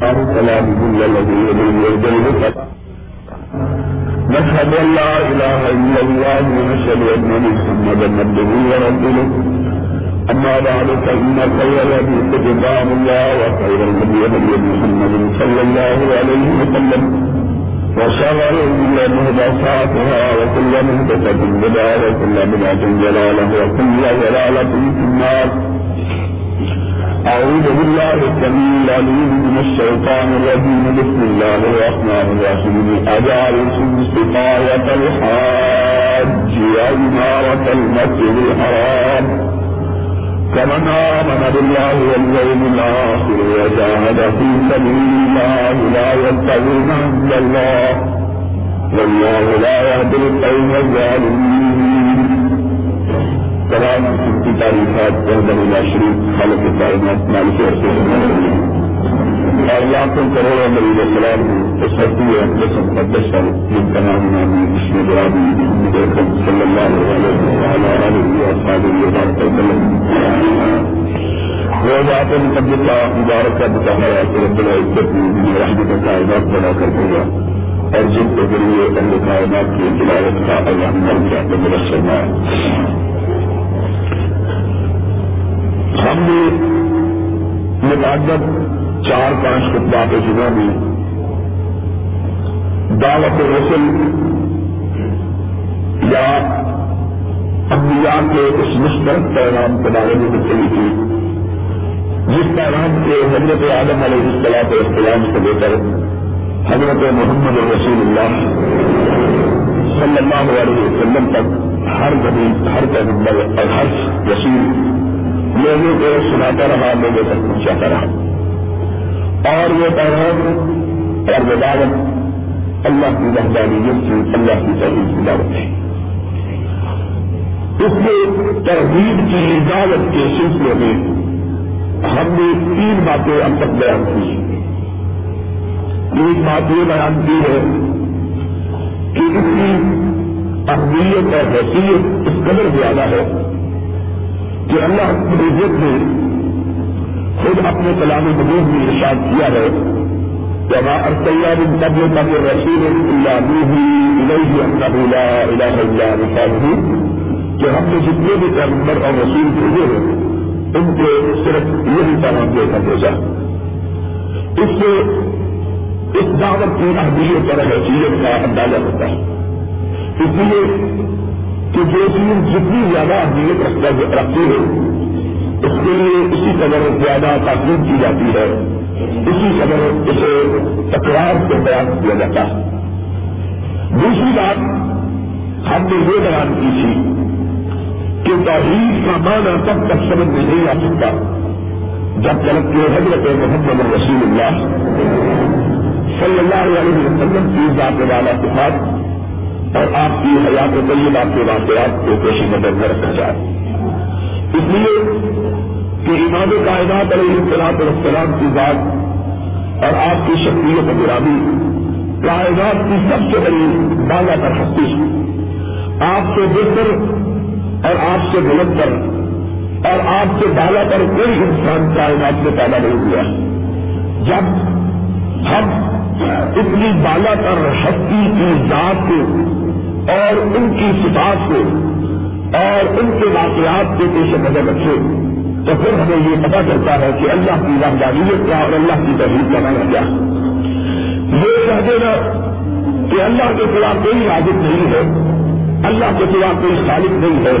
سلام الذي يرجو نشهد ان لا اله الا الله ونشهد ان محمدا عبده ورسوله. اما بعد فان خير الحديث كتاب الله وخير الهدي هدي محمد صلى الله عليه وسلم. وشر الامور محدثاتها، وكل محدثه بدعه وكل بدعه ضلاله وكل ضلاله في النار. أعوذ بالله السميع العليم من الشيطان الرجيم. بسم الله الرحمن الرحيم. أجعلتم سقاية الحاج وإمارة المسجد الحرام. كمن آمن بالله واليوم الآخر وجاهد في سبيل الله لا يبتغون عند الله. والله لا يهدي القوم الظالمين. تمام کی تعریفات بہت شریف خالق کائنات، مالک اور لاکھوں کروڑوں مریض السلام اس وقتی اپنے مقدس پر جن کا نام نامی اس میں جوابی صلی اللہ علیہ وسلم وہ بات مقدس کا مبارک کا بتانا ہے کہ رب العزت رحمت کائنات بنا کر دے گا اور جن کے ذریعے اہل کائنات کی تلاوت کا اللہ مر گیا تو مرسم ہے ہم نے متعدد چار پانچ خطبات جمعہ میں دعوت رسل یا انبیاء کے اس مشترک پیغام کے بارے میں گفتگو کی جس پیغام کے حضرت عالم علیہ السلام اختلام سے لے کر حضرت محمد رسول اللہ صلی اللہ علیہ وسلم تک ہر زمین ہر پیغمبر اور ہر رسول لوگوں کو سناتا رہا، لوگوں تک پہنچاتا رہا۔ اور وہ پیغام، اور وہ دعوت اللہ کی وحدانیت سے اللہ کی تحریر کی دعوت ہے۔ اس میں ترغیب کی اجازت کے سلسلے میں ہم نے تین باتیں اب تک بیان کی ایک بات یہ بیان کی ہے کہ اس کی اہمیت اور حیثیت اس قدر زیادہ ہے کہ اللہ عزت نے خود اپنے کلام مجید میں ارشاد کیا ہے جب ارسیہ بن قبل قبل رسول اللہ کہ ہم نے جتنے بھی پیغمبر اور رسول بھیجے ہیں، ان کو صرف یہی پیغام دے کر بھیجا۔ اس سے اس دعوت کی اہمیت اور حیثیت کا اندازہ ہوتا ہے۔ اس لیے کہ جو چیز جتنی زیادہ اہمیت رکھتی ہے، اس کے لیے اسی قدر زیادہ تاکید کی جاتی ہے۔ اسی قدر اسے تکرار کو بیان کیا جاتا ہے۔ دوسری بات ہم نے یہ بیان کی تھی کہ توحید کا معنی تب تک سمجھ میں نہیں آ سکتا جب تک کہ حضرت محمد رسول اللہ صلی اللہ علیہ وسلم کی ذات والا کے ساتھ اور آپ کی حیات طیبہ کے واقعات کو پیش نظر میں رکھا جائے۔ اس لیے کہ امام کائنات علیہ السلام السلام کی ذات اور آپ کی شخصیت گرامی کائنات کی سب سے بڑی بالا پر ہستی آپ سے بہتر اور آپ سے بلند پر اور آپ سے بالا پر کوئی انسان کائنات میں پیدا نہیں ہوا۔ جب ہم اتنی بالا پر ہستی کی ذات کو اور ان کی صفات کو اور ان کے واقعات کو پیش نظر رکھے تو پھر ہمیں یہ پتا چلتا ہے کہ اللہ کی رحدانیت کیا اور اللہ کی تحریر کا مانا کیا یہ کہہ دینا کہ اللہ کے خلاف کوئی راجد نہیں ہے، اللہ کے خلاف کوئی خالق نہیں ہے،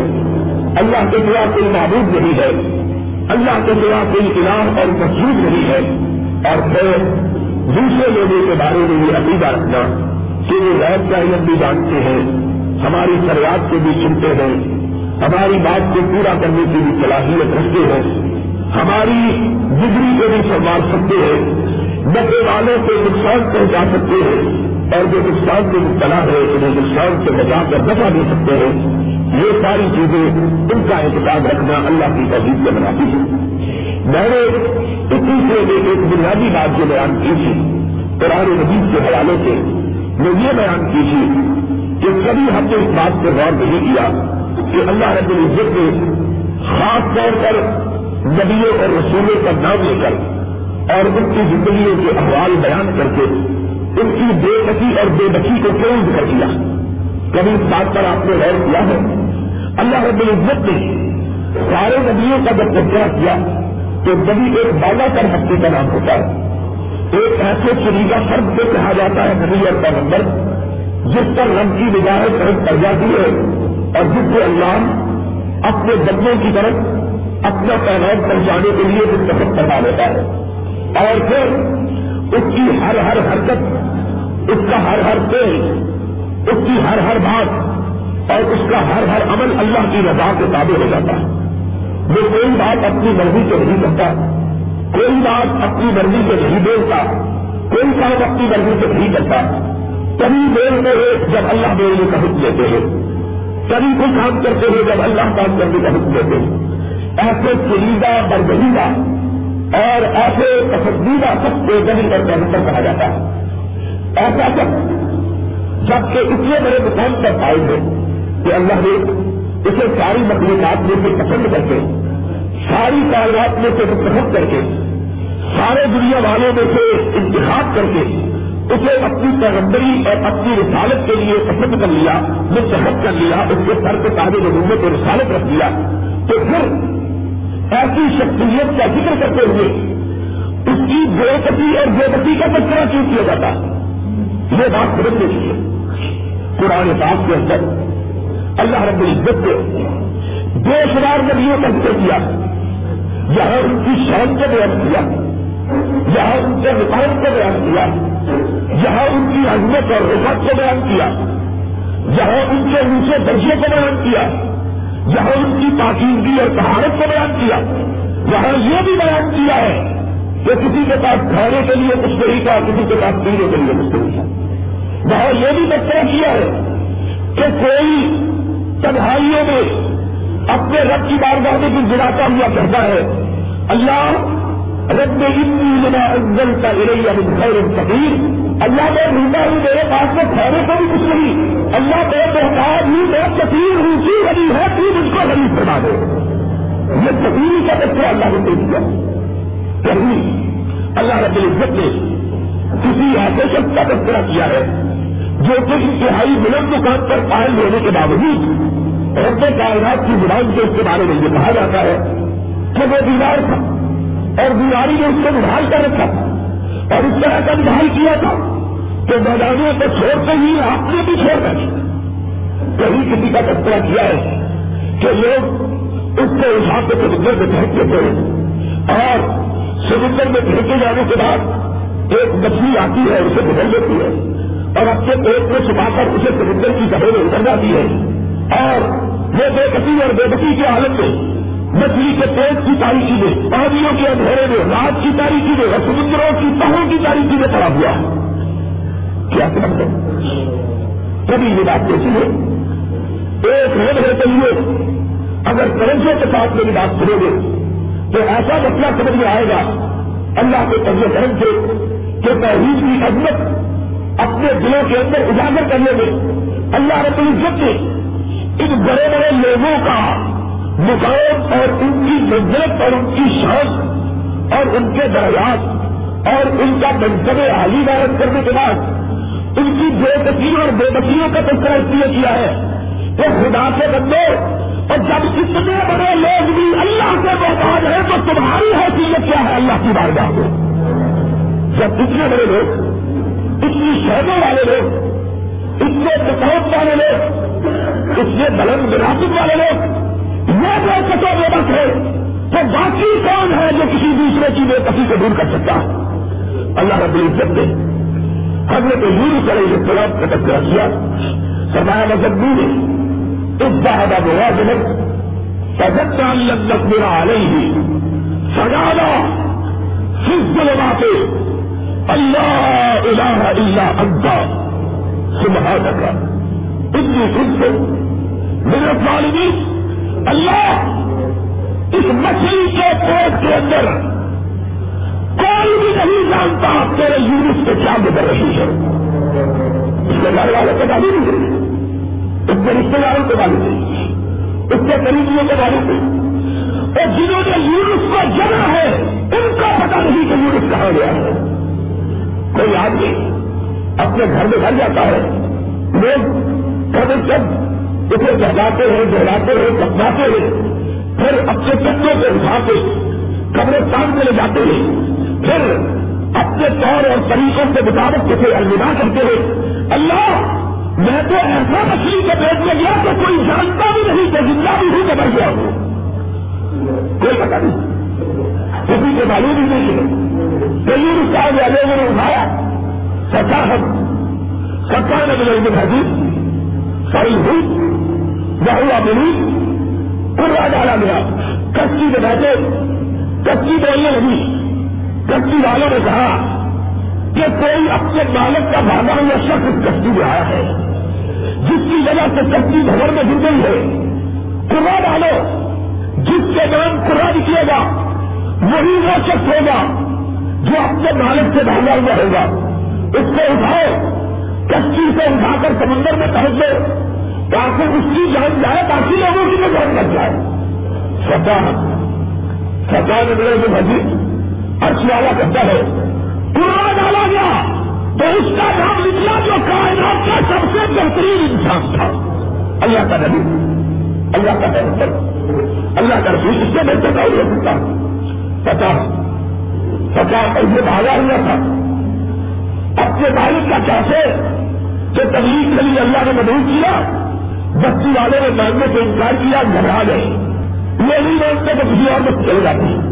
اللہ کے خلاف کوئی معبود نہیں ہے، اللہ کے خلاف کوئی انعام اور مضبوط نہیں ہے۔ اور پھر دوسرے لوگوں کے بارے میں یہ عقیدہ رکھنا کہ وہ غیر کا علم بھی جانتے ہیں، ہماری فریاد کو بھی سنتے ہیں، ہماری بات کو پورا کرنے کی بھی صلاحیت رکھتے ہیں، ہماری بجلی کو بھی سنبھال سکتے ہیں نفے والوں کو نقصان پہنچا سکتے ہیں اور جو نقصان سے مبتلا ہے انہیں نقصان سے بچا کر نفع دے سکتے ہیں۔ یہ ساری چیزیں ان کا احتجاج رکھنا اللہ کی تحریر سے بناتی ہے میں نے اتنی سے ایک بنیادی بات جو بیان کی تھی، قرآن مجید کے حوالے سے میں یہ بیان کی تھی کہ کبھی ہم نے اس بات پہ غور نہیں کیا کہ اللہ رب العزت نے خاص طور پر نبیوں اور رسولوں کا نام لے کر اور ان کی زندگیوں کے احوال بیان کر کے ان کی بے بسی اور بے بسی کو کیوں ذکر کیا؟ کبھی اس بات پر آپ نے غور کیا ہے؟ اللہ رب العزت نے سارے نبیوں کا جب تذکرہ کیا تو کبھی ایک بالا کر ہفتے کا نام ہوتا ہے۔ ایک ایسے چریگا فرد کو کہا جاتا ہے، نبی اور کا نمبر جس پر رنگ کی نگاہ طرف پڑ جاتی ہے اور جس سے اللہ اپنے بندوں کی طرف، اپنا پیغام پہنچانے کے لیے منتخب کروا لیتا ہے۔ اور پھر اس کی ہر ہر حرکت، اس کا ہر ہر تیل، اس کی ہر ہر بات اور اس کا ہر ہر عمل اللہ کی رضا کے تابع ہو جاتا ہے۔ وہ کوئی بات اپنی مرضی سے نہیں کرتا، کوئی بات اپنی مرضی سے نہیں بولتا، کوئی کام اپنی مرضی سے نہیں کرتا، کبھی بولتے ہیں جب اللہ بولنے کا حکم دیتے ہیں، کبھی کوئی کام کرتے ہیں جب اللہ کام کرنے کا حکم دیتے ہیں۔ ایسے چلیدہ برگیدہ اور ایسے پسندیدہ سب کو زمین پر پیغمبر کہا جاتا ہے۔ ایسا سب جبکہ اتنے بڑے مقام پر پائے گے کہ اللہ نے اسے ساری مخلوقات میں سے پسند کر کے، ساری کاغذات میں سے منتخب کر کے، سارے دنیا والوں میں سے انتخاب کر کے اسے اپنی پیغمبری اور اپنی رسالت کے لیے پسند کر لیا، منتخب کر لیا، اس کے سر کے تازے نمونے کو رسالت رکھ دیا تو پھر ایسی شخصیت کا ذکر کرتے ہوئے اس کی بے پتی اور بے پتی کا تذکرہ کیوں کیا جاتا؟ یہ بات سمجھنے کی ہے قرآن پاک کے اندر اللہ رب العزت نے دو شمار نبیوں کا ذکر کیا، یہاں ان کی شان کو بیان کیا، یہاں ان کے رفاق کو بیان کیا، یہاں ان کی عظمت اور رفت کو بیان کیا، یہاں ان کے اونچے درجے کو بیان کیا، یہاں ان کی پاکیزگی اور طہارت کو بیان کیا، یہاں یہ بھی بیان کیا ہے کہ کسی کے پاس کھانے کے لیے کچھ نہیں تھا، کسی کے پاس پینے کے لیے کچھ نہیں تھا۔ وہاں یہ بھی تذکرہ کیا ہے کہ کوئی تنہائیوں میں اپنے رب کی بارگاہ میں بھی گراتا ہوا کہتا ہے، اللہ رب لما کا من خیر کبیر۔ اللہ میں ڈھونڈا ہوں، میرے پاس میں کھانے کو بھی کچھ نہیں۔ اللہ میں بہتار ہوں، میں کثیر روسی بنی ہے، تو مجھ کو غریب بنا دے۔ یہ کبیر کا بچہ اللہ نے دے دیا کہیں اللہ رب العزت نے کسی ایسے شخص کا تذکرہ کیا ہے۔ جو کہ انتہائی بلند مقام پر قائم ہونے کے باوجود رب کائنات کی زبان سے اس کے بارے میں یہ کہا جاتا ہے کہ وہ بیمار تھا اور بیماری نے اس کو نبھال کر رکھا تھا اور اس طرح کا نبھال کیا تھا کہ میدانوں کو چھوڑتے ہی آپ نے بھی چھوڑ کر کہیں کسی کا تذکرہ کیا ہے کہ لوگ اس کو اٹھا کے سمندر میں پھینکتے تھے اور سمندر میں پھینکے جانے کے بعد ایک مچھلی آتی ہے، اسے بدل دیتی ہے۔ اور اپنے پیٹ میں چھپا کر اسے سمندر کی گھروں میں اتر جاتی ہے۔ اور وہ بے کسی اور بے بسی کے حالت میں مچھلی کے پیٹ کی تاریخی میں، پہاڑیوں کے اندھیرے میں، رات کی تاریخی میں اور سمندروں کی تہوں کی تاریخی میں پڑا ہوا۔ کیا کبھی یہ بات کیسی ہے؟ ایک روز رہتے ہوئے اگر کرنسوں کے ساتھ میری بات کرو گے، تو ایسا مسئلہ سمجھ میں آئے گا۔ اللہ کے طبیعت کرم سے کہ توحید کی عظمت اپنے دلوں کے اندر اجاگر کرنے میں اللہ رب العزت نے ان بڑے بڑے لوگوں کا مقام اور ان کی منزلت اور ان کی شان اور ان کے درجات اور ان کا منصب عالی وارد کرنے کے بعد ان کی بے بسیوں اور بے بسیوں کا تذکرہ اس لیے کیا ہے کہ خدا سے بندو اور جب اتنے بڑے لوگ بھی اللہ سے محتاج ہیں تو تمہاری حیثیت کیا ہے اللہ کی بارگاہ میں؟ جب اتنے بڑے لوگ اتنی شہدوں والے لوگ، اتنے بہت والے لوگ، اتنے بلند وراثت والے لوگ، یہ جو کسو بے ہے تو باقی کون ہے جو کسی دوسرے کی بے کسی کو دور کر سکتا اللہ رب العزت نے حضرت یوں کرے یہ طلب کا تذکرہ کیا۔ سرمایہ مذہب بھی نے اس بہادا بوا جنک سجت اللہ میرا علیہ سجانا صرف لگاتے اللہ الہ الا انت سبحانک اتنی خود سے میرے والدی اللہ، اس مچھلی کے پیٹ کے اندر کوئی بھی نہیں جانتا تیرے یونس سے کیا گزر رہی ہے۔ اس کے گھر والوں کو معلوم نہیں اس کے رشتے داروں کو معلوم نہیں اس کے قریبیوں کو معلوم نہیں اور جنہوں نے یونس کو جنا ہے، ان کا پتہ نہیں کہ یونس کہاں گیا ہے۔ کوئی آدمی اپنے گھر میں گھر جاتا ہے، لوگ کبھی سب اسے جگاتے ہیں جہلاتے ہیں کپڑاتے ہیں، پھر اپنے چندوں سے اٹھا کے قبرستان میں لے جاتے ہیں۔ پھر اپنے طور اور طریقوں کے مطابق اسے الوداع کرتے ہیں۔ اللہ، میں تو ایسا مچھلی کے پیٹ میں گیا کہ کوئی جانتا بھی نہیں کہ زندہ بھی ہوں کہ بڑھ گیا ہوں۔ کوئی پتا نہیں۔ کسی کے معلوم ہی نہیں ہے کئی صاحب والے نے اٹھایا، سرکار ہم سرکار نے مجھے ان حدیث صحیح ہوئی بہوا ملی پورا ڈالا گیا کچی میں بیٹھے کچی بولنے لگی۔ کچی والوں نے کہا کہ کوئی اپنے مالک کا بھاگا ہوا شخص کشتی میں آیا ہے، جس کی وجہ سے کشتی بھر میں گر گئی ہے۔ کرا ڈالو جس کے نام کرا نکلے گا وہی وہ شخص ہوگا جو اپنے مالک سے بھاگا ہوا ہوگا۔ اس کو اٹھاؤ، کشتی سے اٹھا کر سمندر میں پہنچ دو تاکہ اس کی جان جائے باقی لوگوں کی بھی جان لگ جائے۔ سرکار سرکار نے میرے بھجی ارش والا کرتا ہے پورا ڈالا گیا، تو اس کا نام نکلا جو کائنات کا سب سے بہترین انسان تھا۔ اللہ کا نبی، اللہ کا ڈاکٹر اللہ کا رسول، اس سے بہتر کا ہو سکتا؟ پتا پتا اور یہ بھاگا ہوا تھا۔ اپنے مالک کا کیسے کہ تبلیغ کے لیے اللہ نے مدعو کیا، بستی والوں نے مانگنے سے انکار کیا، گھبرا گئے۔ یہ نہیں مانگتے تو کسی اور میں چلے جاتے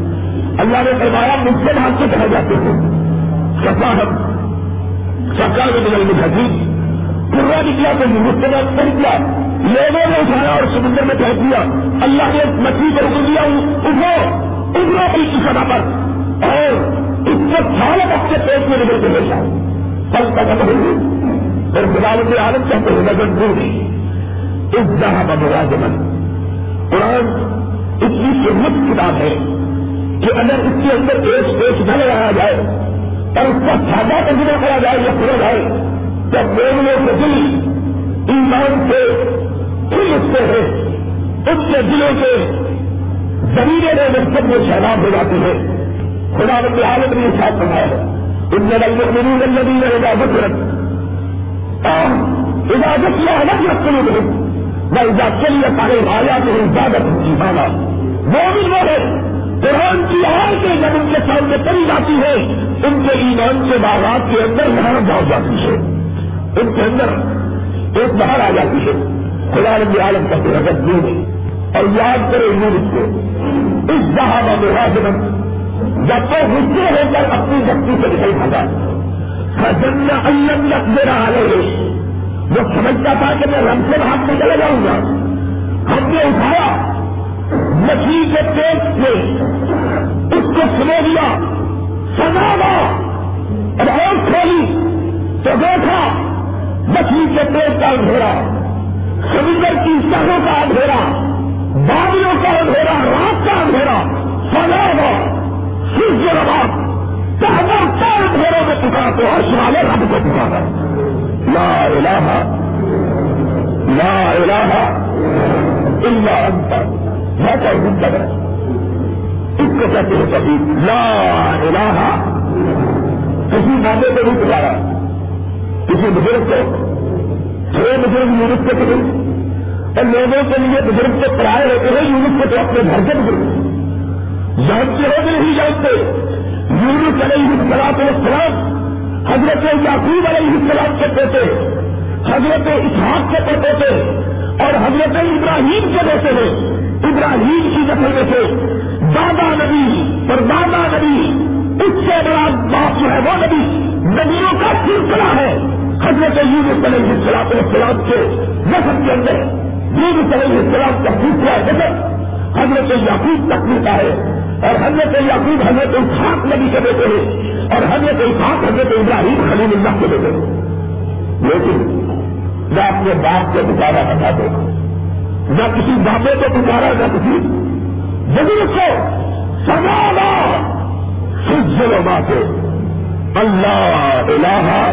اللہ نے فرمایا، مجھ سے بھاگ کے کہا جاتے تھے سفاہت سرکار میں بدل میں گھٹی پورا نکلا تو مجھ سے بات کر دیا لوگوں نے اٹھایا اور سمندر میں پہنچ دیا۔ اللہ نے مچھلی پر اٹھ دیا، اٹھو۔ ابرو کی سزا پر اور اس کو سالت اپنے پیٹ میں نکل کے لے جاؤ پل کا ختم ہوئی، پھر خداوت عالم کہتے ہیں نظر دور اس جہاں بمراجمن قرآن اتنی سمت کتاب ہے کہ اگر اس کے اندر ایک پیش نہ لگایا جائے، اور اس کا سادہ تجربہ کرا جائے یا کھڑا جائے جب مومنوں کے دل ایمان سے کھل اٹھتے ہیں، اس کے دلوں کے زمینیں میں مقصد میں شہناب ہو جاتی ہے۔ خدا رب عالم نے ساتھ بنایا ہے۔ ان میں رنگ منی رنگی رہے گا بکرت اجازت یہ الگ رکھنے میں میں اجازت کے لیے سارے آیا تو اجازت کی مانا وہ بھی وہ ہے قرآن کی آر کے جب ان کے سامنے پڑی جاتی ہے، ان کے ایمان کے باغات کے اندر نہر جاؤ جاتی ہے۔ ان کے اندر ایک باہر آ جاتی ہے۔ خدا رب عالم کا رگت دے اور یاد کرے یونس کو، اس صحابہ میں راجمن جب تو غصے ہو کر اپنی شکتی سے نکل بھاگا سجن الگ لگ دے رہا ہے وہ سمجھتا تھا کہ میں رم سے بھاگ میں چلے جاؤں گا۔ ہم نے اٹھایا، مچھلی کے پیٹ سے اس کو سمو دیا سزا اور اور کھولی تو دیکھا، مچھلی کے پیٹ کا اندھیرا، سمندر کی سہوں کا اندھیرا۔ بادلوں کا اندھیرا، رات کا اندھیرا سزا سورج رات چاہتا چار گھروں میں پکا تو ہر والے رب کو پکارا لا الہ لا الہ الا انت، میں تو زندہ اس کو کہتے ہیں کبھی لا الہ، کسی موقع پہ نہیں پکارا۔ کسی بزرگ کو چھ بزرگ یونٹ کے پکڑ اور لوگوں کے لیے بزرگ سے پرائے ہوتے ہیں یونٹ کے تو اپنے گھر کے بزرگ۔ جانتے ہو کہ نہیں جانتے۔ یونس علیہ السلام السلام حضرت یعقوب علیہ السلام کے پوتے، حضرت اسحاق کے پوتے اور حضرت ابراہیم کے بیٹے ہیں ابراہیم کی نسل میں سے دادا نبی اور دادا نبی، اس سے بڑا باپ جو ہے وہ نبی۔ نبیوں کا سلسلہ ہے۔ حضرت یونس علیہ السلام السلام کے نسل کے اندر۔ یونس علیہ السلام کا دوسرا نسل حضرت یعقوب تک ملتا ہے اور حضرت یعقوب حضرت الخاق نبی کے بیٹے ہیں اور حضرت الخاق حضرت ابراہیم خلیل اللہ کے بیٹے ہیں۔ لیکن میں اپنے باپ کو پکارا بتا دوں نہ کسی بابے کو پکارا نہ کسی بزرگ کو۔ سزا سجل باتیں اللہ الہ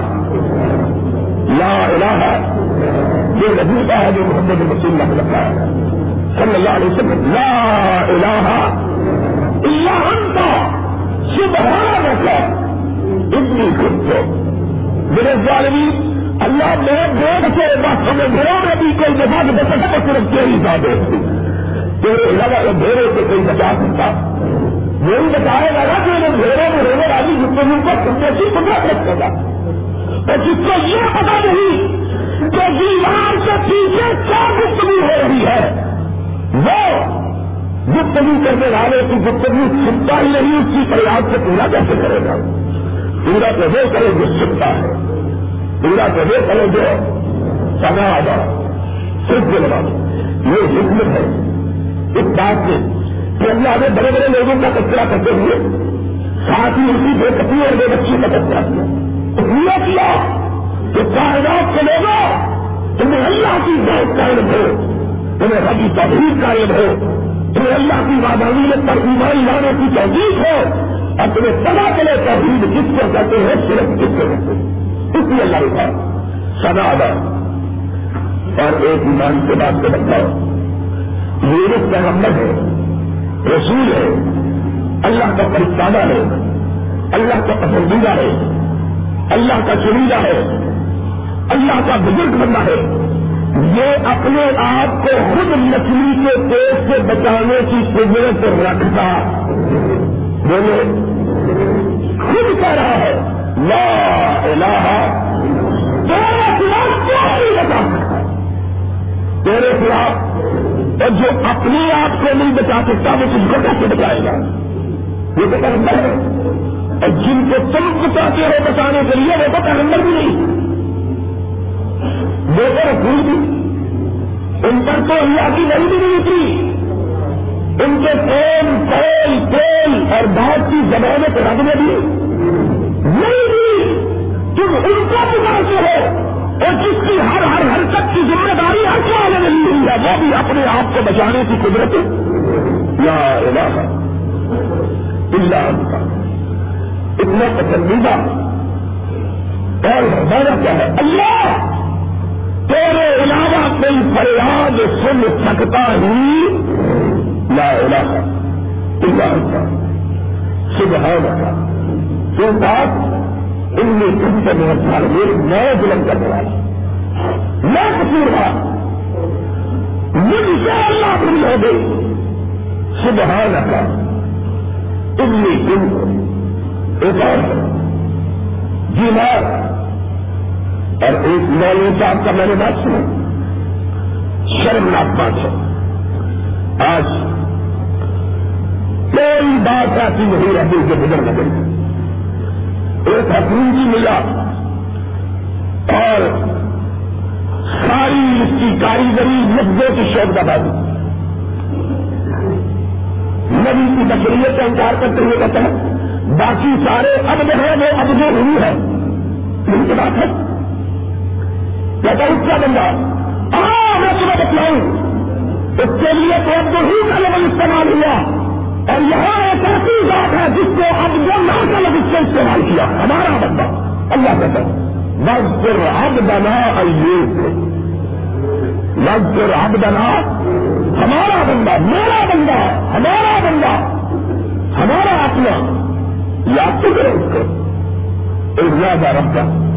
لا الہ یہ نبی ہے جو محمد رسول اللہ لگتا ہے۔ صلی اللہ علیہ وسلم لا الہ اللہ انت، سبحان رکھا اتنی خود کو میرے ظالمی اللہ میرے بوڑھ سے بس ہمیں گھروں میں بھی کوئی جگہ بچا تو صرف تیری بات تیرے علاوہ وہ بھیڑے سے کوئی بچا سکتا وہی بتائے گا نا کہ وہ بھیڑوں میں رہنے والی گفتگو کو سننے کی قدرت رکھے گا اور جس کو یہ پتا نہیں کہ دیوار کے پیچھے کیا گفتگو ہو رہی ہے، وہ گفتگو کرنے والے کی گفتگو چھپتا ہی نہیں، اس کی پریاس سے پورا کیسے کرے گا؟ پورا تو وہ کرے جو چھپتا ہے۔ پورا تو وہ کرے جو سنا آگا صرف دلوا یہ حکمت ہے۔ اس بات سے کہ اللہ نے بڑے بڑے لوگوں کا کچرا کرتے ہوئے، ساتھ ہی اسی بے کپی اور بے بچی کا کچرا کیا۔ پورا کیا؟ کہ کائنات کے لوگوں تمہیں اللہ کی بہت قائم ہو تمہیں ربی تحریر قائم ہو تمہیں اللہ کی وادانیت پر ایمان لانے کی تحقیق ہو اور تمہیں پتا چلے توحید جس کو کہتے ہیں، صرف جس کو کہتے ہیں۔ اس لیے اللہ کا سدا ادا۔ اور ایک ایمان کے بعد سے بتاؤ یہ ایک پیغمبر ہے، رسول ہے، اللہ کا پرستانہ ہے، اللہ کا پسندیدہ ہے، اللہ کا چنیدہ ہے۔ اللہ کا بزرگ بندہ ہے۔ یہ اپنے آپ کو خود مچھلی کے پیٹ سے بچانے کی قدرت رکھتا۔ بولے خود کہہ رہا ہے۔ لا الہ۔ تیرے خلاف کیا نہیں بتا سکتا؟ تیرے خلاف اور جو اپنے آپ کو نہیں بچا سکتا، وہ کس کو کیسے بچائے گا؟ یہ تو پیغمبر ہے۔ اور جن کو تم بچاتے ہو بچانے کے لیے، وہ تو پیغمبر بھی نہیں۔ وہ تو رسول بھی ان پر تو اللہ کی نہیں بھی نہیں اتری۔ ان کے تیل تیل تیل اور بہت سی زبانوں کے رب میں بھی نہیں بھی تم ان کو پکارتے ہو اور جس کی ہر ہر حرکت کی ذمہ داری ہر کو آنے ملی ہوئی ہے، وہ بھی اپنے آپ کو بچانے کی قدرت۔ یا علاقہ اللہ کا اتنا پسندیدہ اور ہمارا کیا ہے؟ اللہ! تیرے علاوہ کوئی فریاد سن سکتا ہی لا الہ الا انت سبحانك تو بات ان میں تم سے بہت سارے میرے نئے ظلم کرنے والا میں قصور تھا مجھ سے اللہ بری ہو گئی سبحانك ان میں۔ تم ایک اور جی میں اور ایک مولوی صاحب کا میں نے بات سنا۔ شرمناک بات ہے۔ آج کوئی بات ایسی نہیں رہتی جو گزر نہ گئی۔ ایک حکومت جی ملا اور ساری اس کی کاریگری لفظوں کی شوق بازی نبی کی بکریت کا انکار کرتے ہوئے کہتے ہیں، باقی سارے اب جو ہے وہ اب جو ہوئی ہے ان کی بات ہے۔ اس کا بندہ۔ ہاں میں تمہیں بتلاؤں۔ اس کے لیے تو اب ہی کا لفظ استعمال ہوا۔ اور یہاں ایک ایسی بات ہے جس کو اب جو کا لفظ سے استعمال کیا۔ ہمارا بندہ۔ اللہ کہتا مزدور اب بنا ایوب۔ مزدور اب بنا ہمارا بندہ۔ میرا بندہ ہمارا بندہ۔ ہمارا اپنا۔ یاد تو کرو اس کو۔ ایک زیادہ ربا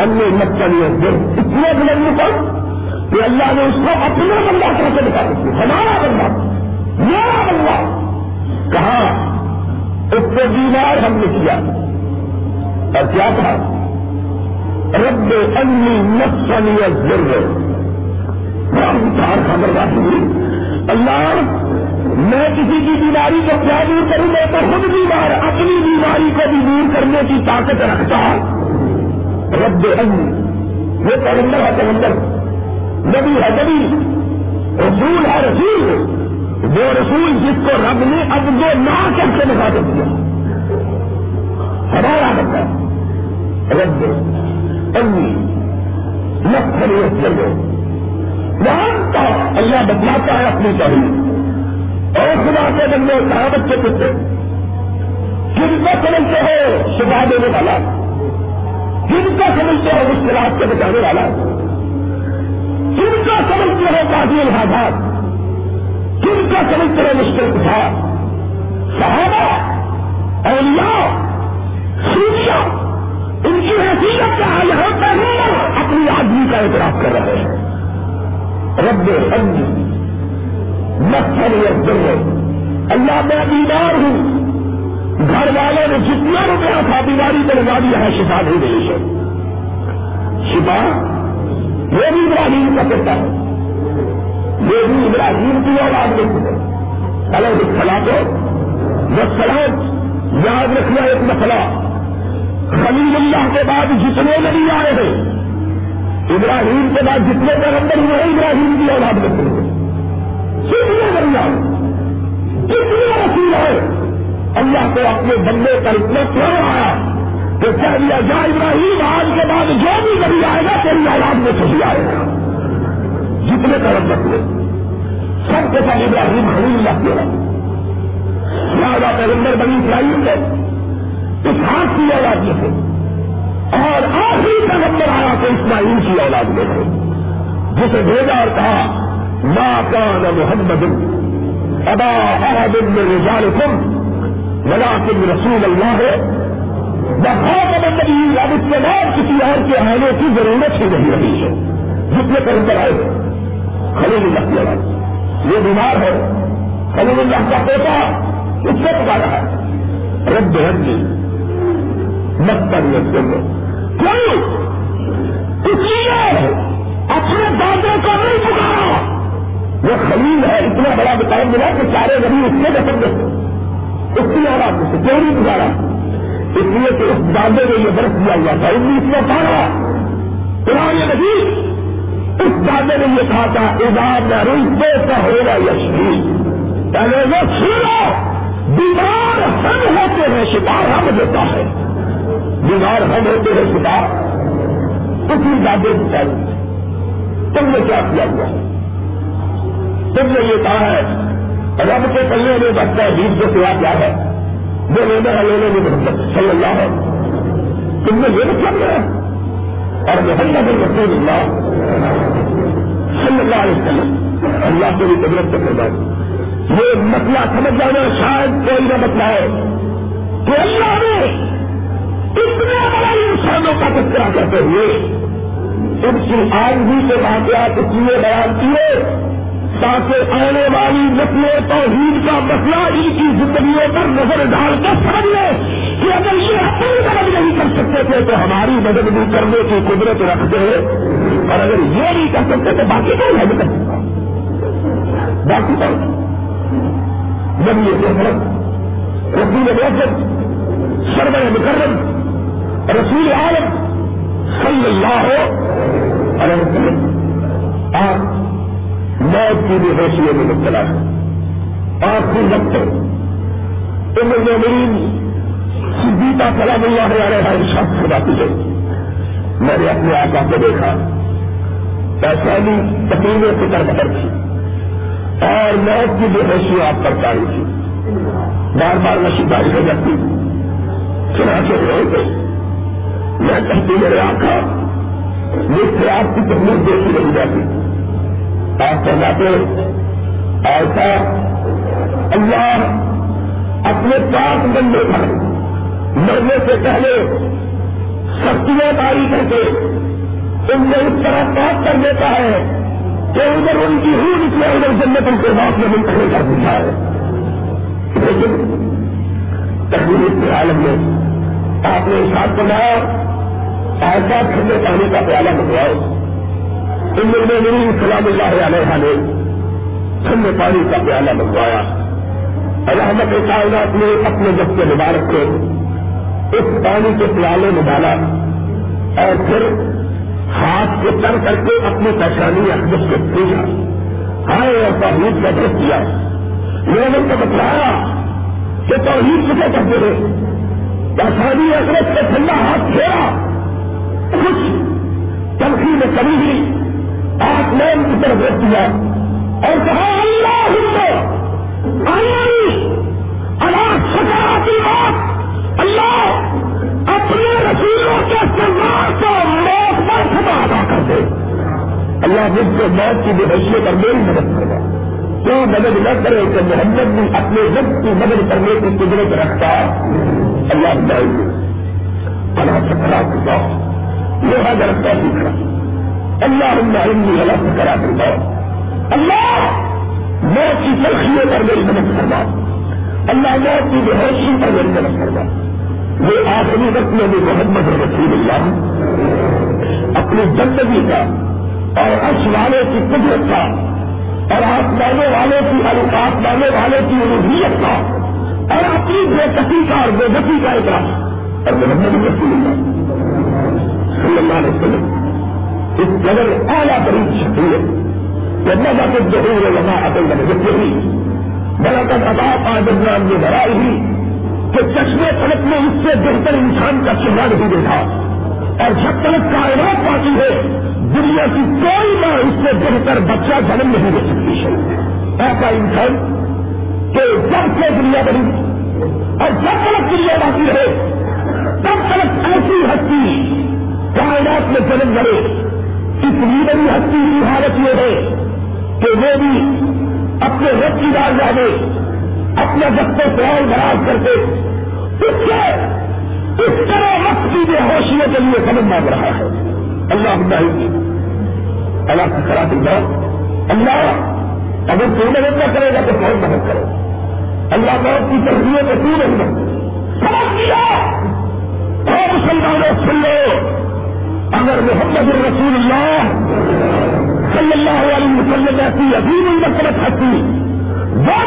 اپنے مت کا لیے اتنے بلند پر کہ اللہ نے اس کو اپنا بندہ کیسے بتا سکتے ہمارا بندہ، میرا بندہ۔ کہا، اس کو بیمار ہم نے کیا۔ اور کیا کہا؟ رب انی نفسنی ضرور چار خبردار ہوئی۔ اللہ، میں کسی کی بیماری کو کیا دور کروں؟ میں تو خود بیمار، اپنی بیماری کو بھی دور کرنے کی طاقت رکھتا رب ان وہ پیغمبر ہے پیغمبر نبی ہے، نبی رسول ہے، رسول۔ وہ رسول جس کو رب نے اب وہ نہ کر کے مخاطب دیا۔ ہمارا بندہ رب انی لکھن چلو جانتا اللہ بدلاتا ہے اپنی تاریخ اور خدا کے بندے کہاں بچے کتنے کن کو سمجھتے ہو شبہ دینے والا۔ جن کا سمجھتے ہو مشکلات کے بچانے والا، جن کا سمجھتے ہو قاضی الحاظات جن کا سمجھتے ہو مشکل تھا صحابہ، اولیاء سوچا ان کی حیثیت کا یہاں پر اپنی آدمی کا اعتراف کر رہے ہیں۔ رب ربی مقصد اللہ میں بیمار ہوں۔ گھر والوں نے جتنا روپیہ تھا بیماری کو لگا دیا ہے، شفا نہیں دے ہے۔ شفا؟ یہ بھی ابراہیم کا کرتا ہے۔ یہ بھی ابراہیم کی اولاد نہیں ہے۔ الگ خلا کو سلام یاد رکھنا ایک مسئلہ۔ خلیل اللہ کے بعد جتنے نبی آئے ہیں، ابراہیم کے بعد جتنے پیغمبر ہوئے، ابراہیم کی اولاد میں ہیں کتنے دریا کتنے رسول ہے اللہ کو اپنے بندے پر اتنا کیوں آیا کہ کہہ دیا جا ابراہیم، آج کے بعد جو بھی نبی آئے گا، تیری اولاد میں سبھی آئے گا۔ جتنے پیغمبر ہوئے سب کے ساتھ ابراہیم خلیل اللہ کے لہٰذا پیغمبر بنی اسرائیل ہے اس ہاتھ کی اولاد میں سے اور آخری پیغمبر آیا تو اسماعیل کی اولاد میں تھے جسے بھیجا اور کہا ماں کان محمد ابا احد میں رجال کم ولا کم رسول اللہ ہے. بہت نبی اب اس کے بعد کسی اور کے آنے کی ضرورت ہی نہیں رہی ہے. جتنے پیغمبر آئے، خلیل اللہ کی اولاد یہ بیمار ہے. خلیل اللہ کا پوتا اس سے پکارا ہے. رب رب جی مت پر اس لیے اپنے دادوں کو نہیں پکارا. وہ خلیل ہے، اتنا بڑا بتاؤ ملا کہ سارے غریب اس میں دفن اس کی آواز سے کیوں نہیں پکارا اس لیے کہ اس دادے نے یہ برف دیا ہوا تھا۔ انیس میں پارا پرانے نبی اس دادے نے یہ کہا تھا ادار میں روپے کا ہوگا یشمی پہلے وہ سنو بیمار ہم ہوتے ہیں، شکار ہم دیتا ہے۔ بیمار ہم ہوتے ہیں خدا اسی دادے کی چاہیے تم نے کیا کیا ہوا؟ تم نے یہ کہا ہے رب کے پلے میں بچہ عید کے سوا کیا ہے؟ وہ لینے کا لینے میں مطلب صلی اللہ ہے تم نے یہ مطلب کیا اور محمد رسول اللہ صلی اللہ علیہ وسلم۔ اللہ کو بھی قدرت کر بات یہ مسئلہ سمجھ جانا شاید کوئی نہ مسئلہ ہے۔ کہ اللہ نے اتنے بڑے انسانوں کا تذکرہ کرتے ہوئے ان کی آدمی کے واقعات اس لیے بیان کیے تاکہ آنے والی نسلیں توحید کا مسئلہ ان کی زندگیوں پر نظر ڈال کر سمجھ لے کہ اگر یہ اپنی مدد نہیں کر سکتے تھے تو ہماری مدد بھی کرنے کی قدرت رکھتے ہیں اور اگر یہ نہیں کر سکتے تو باقی کون ہے کر باقی کون؟ جب یہ ربی نے بہت سرمایہ مکرم، رسول عالم، صلی اللہ علیہ وسلم۔ آپ موت کی بھی حوصلے میں مبتلا ہے۔ آخری وقت عمر المرین صدیقہ سلام اللہ علیہ ارشاد فرماتی ہے میں نے اپنے آقا کو دیکھا۔ پہچانی تقریبیں فکر بکر تھی۔ اور موت کی بھی حوصلے آپ پر جاری تھی۔ بار بار نشیباری ہو جاتی۔ چنانچہ رہے گئے میں کہتی میرے آقا، مجھ سے آپ کی تکلیف دیکھی نہیں جاتی۔ آپ فرماتے ایسا اللہ اپنے پاس بندے پر مرنے سے پہلے سختیاں تاری کر کے ان میں اس طرح پاک کر دیتا ہے کہ ادھر ان کی روح نکلے، ادھر جنت ان کے بعد میں منتقل کر دیتا ہے۔ لیکن تکلیف کے عالم میں آپ نے ساتھ بنایا ایسا ٹھنڈے پانی کا پیالہ منگواؤ ان میں سلام اللہ علیہ نے ٹھنڈے پانی کا پیالہ منگوایا۔ رحمت کائنات نے اپنے جب کے مبارک کو اس پانی کے پیالے میں ڈالا اور پھر ہاتھ کو چڑھ کر کے اپنی پہچانی اقدس کو پوچھا ہائے اور توحید کا درست کیا لوگوں کو بتلایا کہ توحید کسے کہتے ہیں؟ پہچانی اقدس کو ٹھنڈا ہاتھ پھیرا کچھ تنخی میں کمی ہوئی۔ آپ نے کی طرف رکھ دیا اور کہا، اللہ اللہ سکاراتی بات اللہ اپنے رسولوں کے سرمار کو موت پر سزا ادا کر دے۔ اللہ مجھ کو موت کی بے پر میری مدد کرے تو مدد نہ کرے کہ محمد بھی اپنے وقت کی مدد کرنے کی قدرت رکھتا اللہ بتائیے اللہ سے خراب ہوتا یہ ہے رکھتا سیکھ اللہ اللہ ہندی اللہ سے خراب ہوتا اللہ موت کی تلخیوں پر میری مدد کرنا اللہ موت کی بحثی پر میری مدد کرنا یہ آخری وقت میں بھی محمد رسول اللہ۔ اپنی زندگی کا اور اس والے کی قدرت کا اور آسمانے والے کی آسمانے والے کی الوحیت کا اور اپنی بے کسی کا اور بے گتی کا اعتراض اور محمد رسول اللہ صلی اللہ علیہ وسلم۔ اس قدر اعلیٰ ترین شخصیت کہ نہ بس ضرور وہاں اصل میں بڑا کر اداب آدم نے بڑائی ہوئی کہ چشمے پلک میں اس سے بہتر انسان کا چہرہ نہیں دیکھا۔ اور جب تک کائنات پاتی ہے، دنیا کی کوئی ماں اس سے بہتر بچہ جنم نہیں دے سکتی ہے ایسا انسان کہ جب سے دنیا بنی اور جب تک دنیا باقی رہے، تب تک ایسی ہستی کائنات میں جنم لڑے۔ اس بڑی ہستی کی حالت یہ ہے کہ وہ بھی اپنے رب کی بار جانے اپنے وقت سوال براز کرتے، اس سے اس طرح وقت کی بے ہوشیوں کے لیے سمجھ مانگ رہا ہے۔ اللہ اللہ اللہ کی خراب دیا اللہ اگر تو مدد نہ کرے گا تو بہت مدد کرو اللہ بہت کی ترجیحوں کو تو نہیں سمجھ لیا اور مسلمانوں سن لو۔ اگر محمد الرسول اللہ صلی اللہ علیہ وسلم ایسی عظیم المسلط ہستی وہ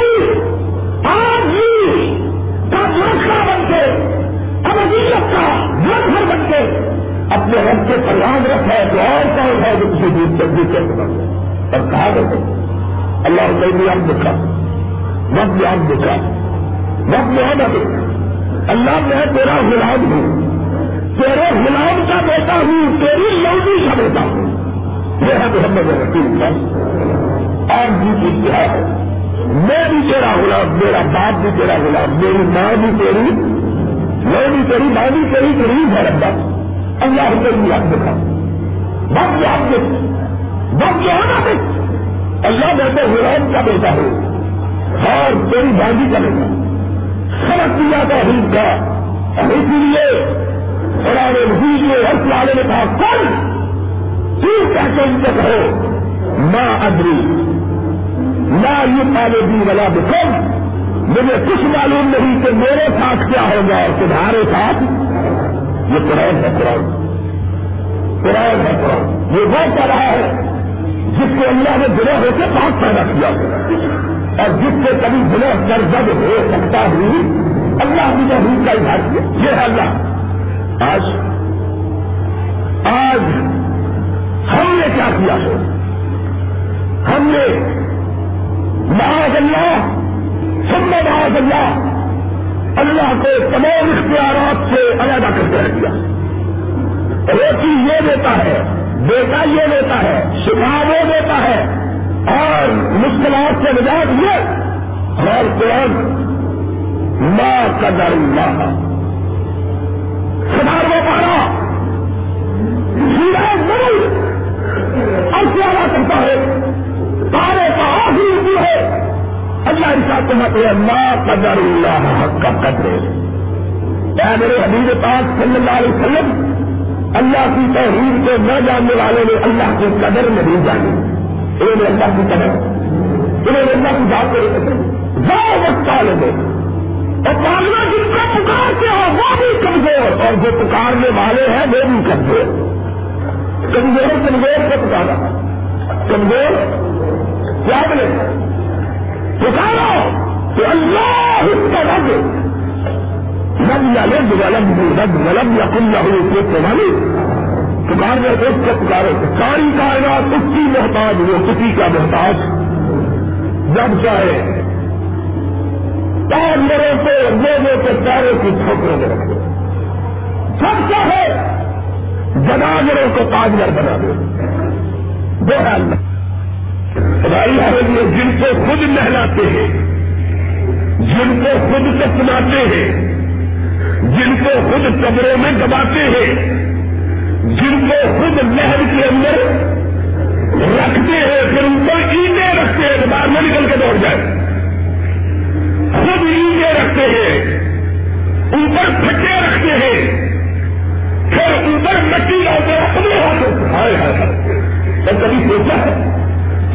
آج بھی کا بن کے اب ابدیت کا گھر بن کے اپنے رب سے پریان رکھا ہے تو اور کون ہے جو کسی دور تک سے دوسرے اور کہا کرتے اللہ نے آپ دکھا وقت نے آپ دکھا وقت نے آنا اللہ میں تیرا غلام ہوں۔ تیرے غلام کا بیٹا ہوں، تیری لوٹی کا بیٹا ہوں۔ یہ ہے محمد رسول اللہ۔ اور بھی اتحاد ہے میں بھی تیرا غلام، میرا باپ بھی تیرا غلام، میری ماں بھی تیری، میں بھی تیری ماں بھی تیری غریب ہے ربا اللہ بھی آپ دیکھا وقت آپ دیکھ وقت آنا دیکھ اللہ میں تو غلام کا بیٹا ہوں اور تیری باندھی کا بیٹا۔ سڑک دیا تھا ہند کا اور اسی لیے قرآن مزید میں ہر والے نے کہا، کل تین کہتے ان سے کہو ماں ادری نہ یہ پالے بھی والا بکم، مجھے کچھ معلوم نہیں کہ میرے ساتھ کیا ہوگا اور تمہارے ساتھ یہ قرآن ہے، قرآن۔ قرآن ہے، قرآن۔ یہ وہ کر رہا ہے جس کو اللہ نے گناہ ہو کے پاک پیدا کیا۔ اور جس سے کبھی گناہ کر جب ہو سکتا بھی اللہ کی محبوب کا اظہار کیا یہ ہے اللہ۔ آج آج ہم نے کیا کیا ہے؟ ہم نے معاذ اللہ سب معاذ اللہ اللہ کو تمام اختیارات سے علیحدہ کر کے رکھ دیا۔ روٹی یہ دیتا ہے، بیٹا یہ دیتا ہے، شفا وہ دیتا ہے، اور مشکلات سے نجات یہ، اور قرآن ماں کا در اللہ سدار وہ پارا سیدھا ضرور اور کیا کرتا ہے۔ سارے کا آخری ہے۔ اللہ ایسا کہتے ہیں اللہ قدر اللہ حق کا قدر اے میرے حبیب پاک صلی اللہ علیہ وسلم، اللہ کی تحریر کو نہ جاننے والے نے اللہ کی قدر نہیں جانی۔ انہوں نے اللہ کی قدر۔ انہوں نے اللہ کی بات کو وقت والے دے اور پالنا جن کا پکارتے ہو، وہ بھی کمزور۔ اور جو پکارنے والے ہیں، وہ بھی کمزور۔ کمزور کمزور کو پکارا۔ کمزور کیا بولے پکارو تو اللہ اس کا رب۔ لم یا لب ولم رب ولم یا کل نہ ہوئی تمہاری پکار میں ایک کو پکارو۔ ساری کائنات اس کی محتاج، وہ کسی کا محتاج۔ جب چاہے تاجروں کو لوگوں کے پیروں کی ٹھوکروں میں رکھو جب چاہے جناجروں کو تاجگر بنا دو۔ دو ہے اللہ جن کو خود نہلاتے ہیں، جن کو خود کپناتے ہیں، جن کو خود کمروں میں دباتے ہیں، جن کو خود نہر کے اندر رکھتے ہیں، پھر ان پر اینٹیں رکھتے رکھتے ہیں باہر میں نکل کے دوڑ جائے۔ خود اینٹیں رکھتے ہیں، اوپر پھٹے رکھتے ہیں، پھر اوپر مٹی لاتے اپنے ہاتھوں ہائے ہائے اور کبھی سوچا ہے،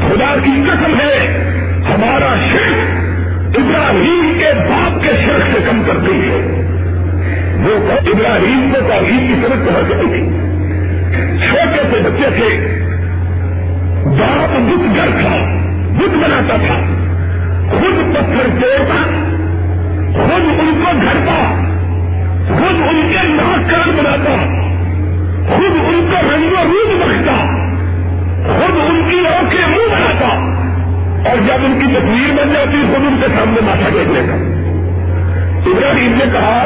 خدا کی قسم ہے، ہمارا شرک ابراہیم کے باپ کے شرک سے کم کرتی ہے۔ وہ ابراہیم کو تعلیم کی سمجھ پہنچ گئی تھی۔ چھوٹے سے بچے تھے، باپ بت گھر تھا، بت بناتا تھا۔ خود پتھر توڑتا، خود ان کو گھرتا، خود ان کے ناک کان بناتا، خود ان کو رنگ و روپ بختا خود ان کی آنکھیں منہ بناتا، اور جب ان کی تصویر بن جاتی، خود ان کے سامنے ماتھا ٹیک لیتا۔ ابراہیم نے کہا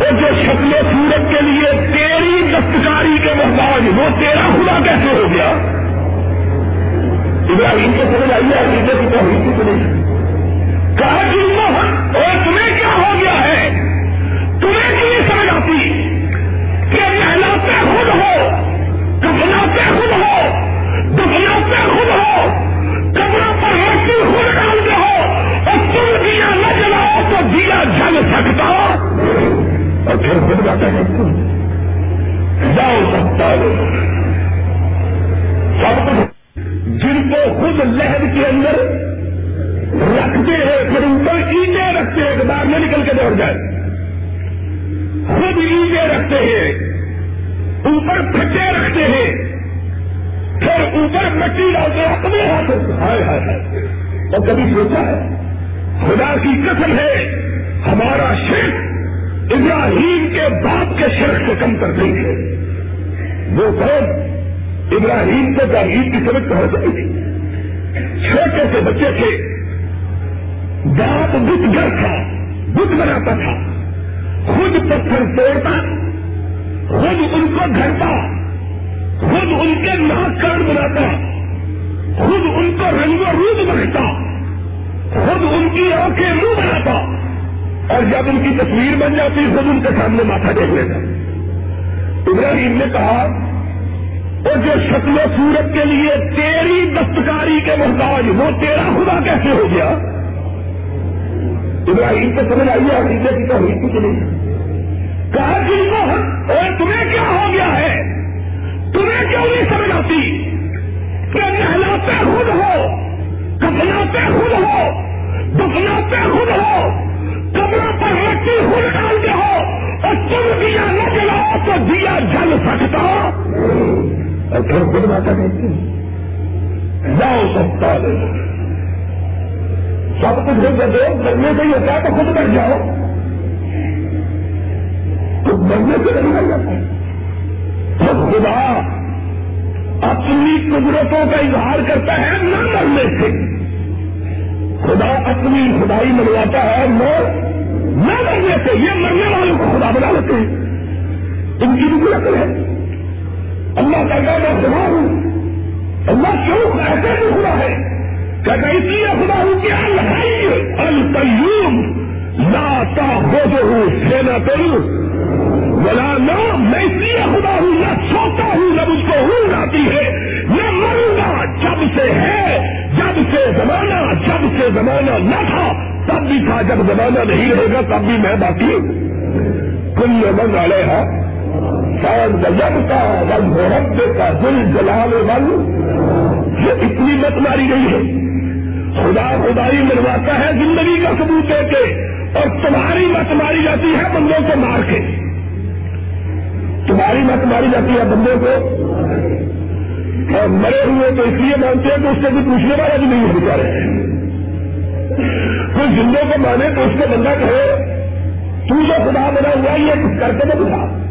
اور جو شکل و صورت کے لیے تیری دستکاری کے محتاج، وہ تیرا خدا کیسے ہو گیا؟ ابراہیم کو سمجھ آئیے عقیدے کی توحید کی سمجھ کہا کہ اور تمہیں کیا ہو گیا ہے تمہیں کیوں سمجھ آتی کہ نہلاتے خود ہو کپڑاتے خود ہو دفناتے خود ہو کپڑا پر مٹی خود ڈالتے ہو اور تم دیا نہ جلاؤ تو دیا جل سکتا اور پھر خود جاتا ہے جاؤ سکتا سب کچھ کو خود لہر کے اندر رکھتے ہیں، پھر اوپر اینٹیں رکھتے ہیں باہر میں نکل کے دوڑ جائے۔ خود اینٹیں رکھتے ہیں، اوپر پھٹے رکھتے ہیں۔ پھر اوپر مٹی ڈالتے ہیں اپنے ہاتھوں ہائے ہائے ہائے۔ اور کبھی سوچا ہے، خدا کی قسم ہے، ہمارا شرک ابراہیم کے باپ کے شرک سے کم کر دیں گے وہ کون؟ ابراہیم کو تعلیم کی سمجھ پہنچ گئی تھی۔ چھوٹے سے بچے تھے۔ باپ بت گھر تھا، بت بناتا تھا۔ خود پتھر توڑتا، خود ان کو گھرتا، خود ان کے ناک کان بناتا، خود ان کو رنگ و روپ بنتا خود ان کی آنکھیں منہ بناتا۔ اور جب ان کی تصویر بن جاتی، خود ان کے سامنے ماتھا دیکھ لیتا۔ ابراہیم نے کہا اور جو شکل و صورت کے لیے تیری دستکاری کے محتاج وہ تیرا خدا کیسے ہو گیا؟ ابراہیم کو سمجھ آئیے عقیدے کی تو ہوئی کچھ نہیں؟ کہا کہ اور تمہیں کیا ہو گیا ہے؟ تمہیں کیوں نہیں سمجھ آتی؟ کہ نہلاتے خود ہو کپناتے خود ہو، دفناتے خود ہو، کپڑا پر مٹی خود ڈالتے ہو، اور تم دیا نہ جلاؤ تو دیا جل سکتا؟ اور پھر خود ماتا کہتی جاؤ سکتا سب کچھ دے مرنے سے ہی ہوتا ہے تو خود بیٹھ جاؤ۔ تو مرنے سے نہیں آ جاتا۔ تو خدا اپنی قدرتوں کا اظہار کرتا ہے، نہ مرنے سے۔ خدا اپنی خدائی منواتا ہے، نہ مرنے سے۔ یہ مرنے والوں کو خدا بنا لیتے ہیں۔ ان کی بھی عقل ہے۔ اللہ کہتا میں خدا ہوں۔ اللہ کیوں ایسے بھی خدا ہے کہتا اس لیے خدا ہوں کہ الحی القیوم لا تاخذه سنة ولا نوم، میں اس لیے خدا ہوں، نہ سوتا ہوں، نہ مجھ کو اونگ آتی ہے، نہ مروں گا جب سے ہے، جب سے زمانہ، جب سے زمانہ نہ تھا، تب بھی تھا، جب زمانہ نہیں رہے گا، تب بھی میں باقی کل من علیہ جب کا ون محب کا دل جلال ون یہ اتنی مت ماری گئی ہے۔ خدا خدائی منواتا ہے زندگی کا ثبوت دے کے اور تمہاری مت ماری جاتی ہے بندوں کو مار کے۔ تمہاری مت ماری جاتی ہے بندوں کو۔ اور مرے ہوئے تو اس لیے مانتے ہیں کہ اس سے کوئی پوچھنے والا بھی نہیں ہے بیچارے۔ کوئی زندوں کو مانے تو اس کو بندہ کہے، تو جو خدا بنا ہوا یہ کچھ کر کے تو بتا۔